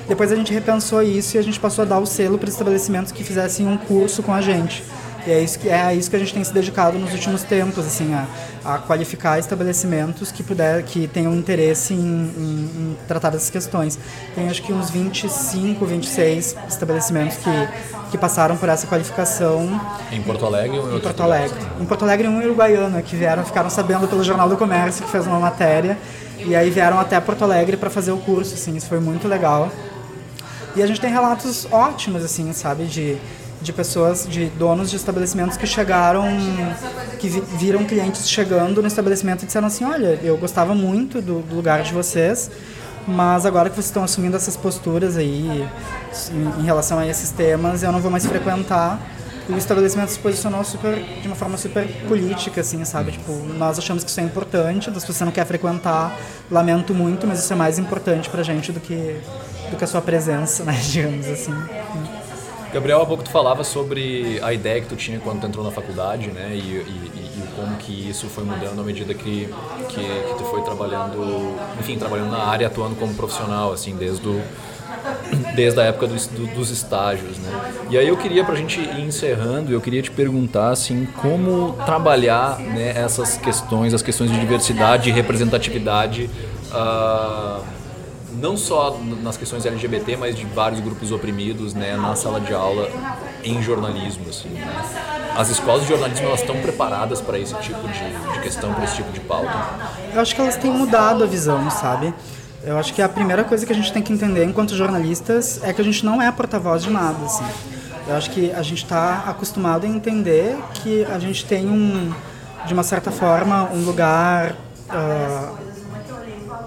Depois a gente repensou isso e a gente passou a dar o selo para estabelecimentos que fizessem um curso com a gente. E é isso que, é isso que a gente tem se dedicado nos últimos tempos, assim, a, a qualificar estabelecimentos que, puder, que tenham interesse em, em, em, tratar dessas questões. Tem acho que uns 25, 26 estabelecimentos que, que passaram por essa qualificação. Em Porto Alegre ou em, em Porto Alegre? Em Porto Alegre um em Uruguaiana, que vieram, ficaram sabendo pelo Jornal do Comércio, que fez uma matéria, e aí vieram até Porto Alegre para fazer o curso, assim, isso foi muito legal. E a gente tem relatos ótimos, assim, sabe, de de pessoas, de donos de estabelecimentos que chegaram, que viram clientes chegando no estabelecimento e disseram assim, olha, eu gostava muito do, do lugar de vocês, mas agora que vocês estão assumindo essas posturas aí em, em, relação a esses temas, eu não vou mais frequentar. E o estabelecimento se posicionou super, de uma forma super política, assim, sabe? Tipo, nós achamos que isso é importante, se você não quer frequentar, lamento muito, mas isso é mais importante pra gente do que, do que a sua presença, né? Digamos assim. Gabriel, há pouco tu falava sobre a ideia que tu tinha quando tu entrou na faculdade, né? E, e, e como que isso foi mudando à medida que, que, que, tu foi trabalhando, enfim, trabalhando na área, atuando como profissional, assim, desde o, desde a época do, do, dos estágios, né? E aí eu queria, para a gente ir encerrando, eu queria te perguntar, assim, como trabalhar né, essas questões, as questões de diversidade e representatividade uh, não só nas questões LGBT, mas de vários grupos oprimidos, né, na sala de aula em jornalismo, assim. Né? As escolas de jornalismo elas estão preparadas para esse tipo de, de questão, para esse tipo de pauta? Eu acho que elas têm mudado a visão, sabe? Eu acho que a primeira coisa que a gente tem que entender enquanto jornalistas é que a gente não é porta-voz de nada, assim. Eu acho que a gente está acostumado a entender que a gente tem um, de uma certa forma, um lugar uh,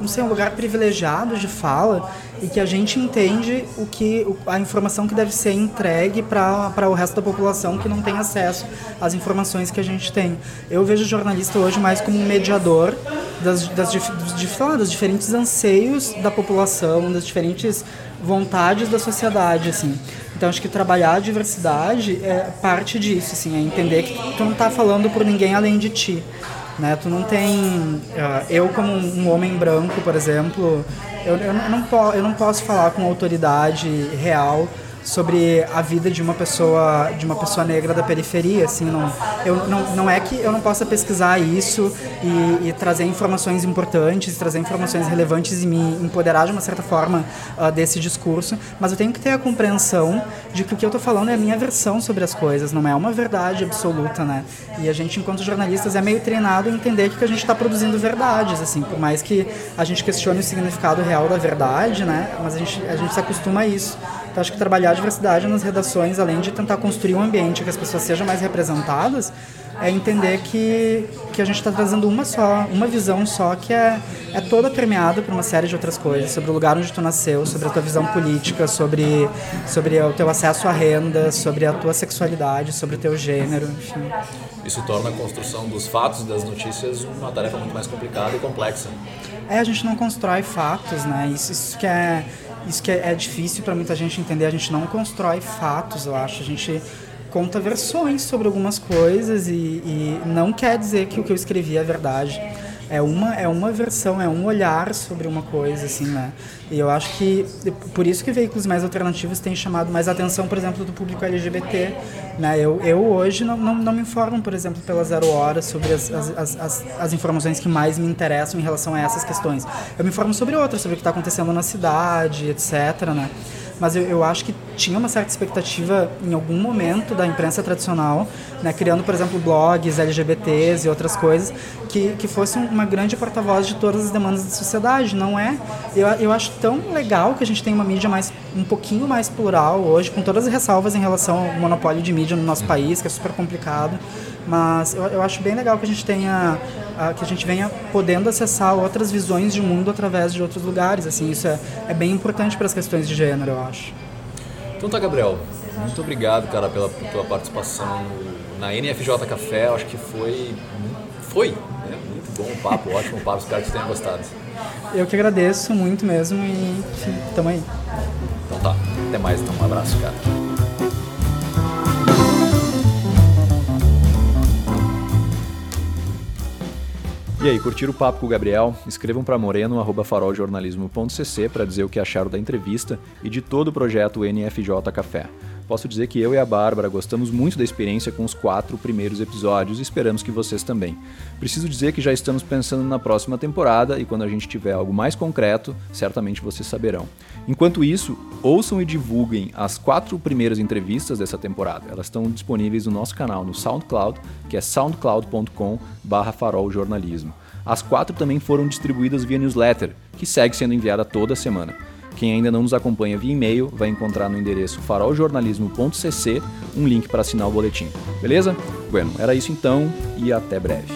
não sei, um lugar privilegiado de fala e que a gente entende o que a informação que deve ser entregue para o resto da população que não tem acesso às informações que a gente tem. Eu vejo o jornalista hoje mais como um mediador das, das, das, das diferentes anseios da população, das diferentes vontades da sociedade, assim. Então acho que trabalhar a diversidade é parte disso, assim, é entender que tu não está falando por ninguém além de ti. Né? Tu não tem. Uh, eu, como um homem branco, por exemplo, eu, eu, não, eu não posso falar com autoridade real sobre a vida de uma pessoa de uma pessoa negra da periferia assim não eu não, não é que eu não possa pesquisar isso e, e trazer informações importantes trazer informações relevantes e me empoderar de uma certa forma uh, desse discurso mas eu tenho que ter a compreensão de que o que eu estou falando é a minha versão sobre as coisas não é uma verdade absoluta né? E a gente enquanto jornalistas é meio treinado em entender que a gente está produzindo verdades assim por mais que a gente questione o significado real da verdade né? Mas a gente a gente se acostuma a isso então, acho que trabalhar a diversidade nas redações, além de tentar construir um ambiente que as pessoas sejam mais representadas, é entender que, que a gente está trazendo uma só, uma visão só que é, é toda premiada por uma série de outras coisas, sobre o lugar onde tu nasceu, sobre a tua visão política, sobre, sobre o teu acesso à renda, sobre a tua sexualidade, sobre o teu gênero, enfim. Isso torna a construção dos fatos e das notícias uma tarefa muito mais complicada e complexa. É, a gente não constrói fatos, né? Isso, isso que é isso que é, é difícil para muita gente entender. A gente não constrói fatos, eu acho. A gente conta versões sobre algumas coisas e, e não quer dizer que o que eu escrevi é verdade é uma é uma versão, é um olhar sobre uma coisa assim, né? E eu acho que por isso que veículos mais alternativos têm chamado mais atenção, por exemplo, do público LGBT, né? Eu, eu hoje não, não, não me informo, por exemplo, pela Zero Hora sobre as, as, as, as, informações que mais me interessam em relação a essas questões. Eu me informo sobre outras, sobre o que está acontecendo na cidade, etc, né? Mas eu, eu acho que tinha uma certa expectativa em algum momento da imprensa tradicional, né, criando, por exemplo, blogs LGBTs e outras coisas, que, que fosse uma grande porta-voz de todas as demandas da sociedade, não é? Eu, eu acho tão legal que a gente tem uma mídia mais um pouquinho mais plural hoje, com todas as ressalvas em relação ao monopólio de mídia no nosso país, que é super complicado, mas eu, eu acho bem legal que a gente tenha que a gente venha podendo acessar outras visões de mundo através de outros lugares. Assim, isso é, é bem importante para as questões de gênero, eu acho. Então tá, Gabriel. Muito obrigado, cara, pela tua participação na NFJ Café. Acho que foi foi né? muito bom o papo, ótimo papo. Espero que você tenha gostado. Eu que agradeço muito mesmo e tamo aí. Então tá. Até mais, então. Um abraço, cara. E aí, curtiram o papo com o Gabriel? Escrevam para moreno@faroljornalismo.cc para dizer o que acharam da entrevista e de todo o projeto NFJ Café. Posso dizer que eu e a Bárbara gostamos muito da experiência com os quatro primeiros episódios e esperamos que vocês também. Preciso dizer que já estamos pensando na próxima temporada e quando a gente tiver algo mais concreto, certamente vocês saberão. Enquanto isso, ouçam e divulguem as quatro primeiras entrevistas dessa temporada. Elas estão disponíveis no nosso canal no SoundCloud, que é soundcloud.com/faroljornalismo. As quatro também foram distribuídas via newsletter, que segue sendo enviada toda semana. Quem ainda não nos acompanha via e-mail vai encontrar no endereço faroljornalismo.cc um link para assinar o boletim. Beleza? Bueno, era isso então e até breve.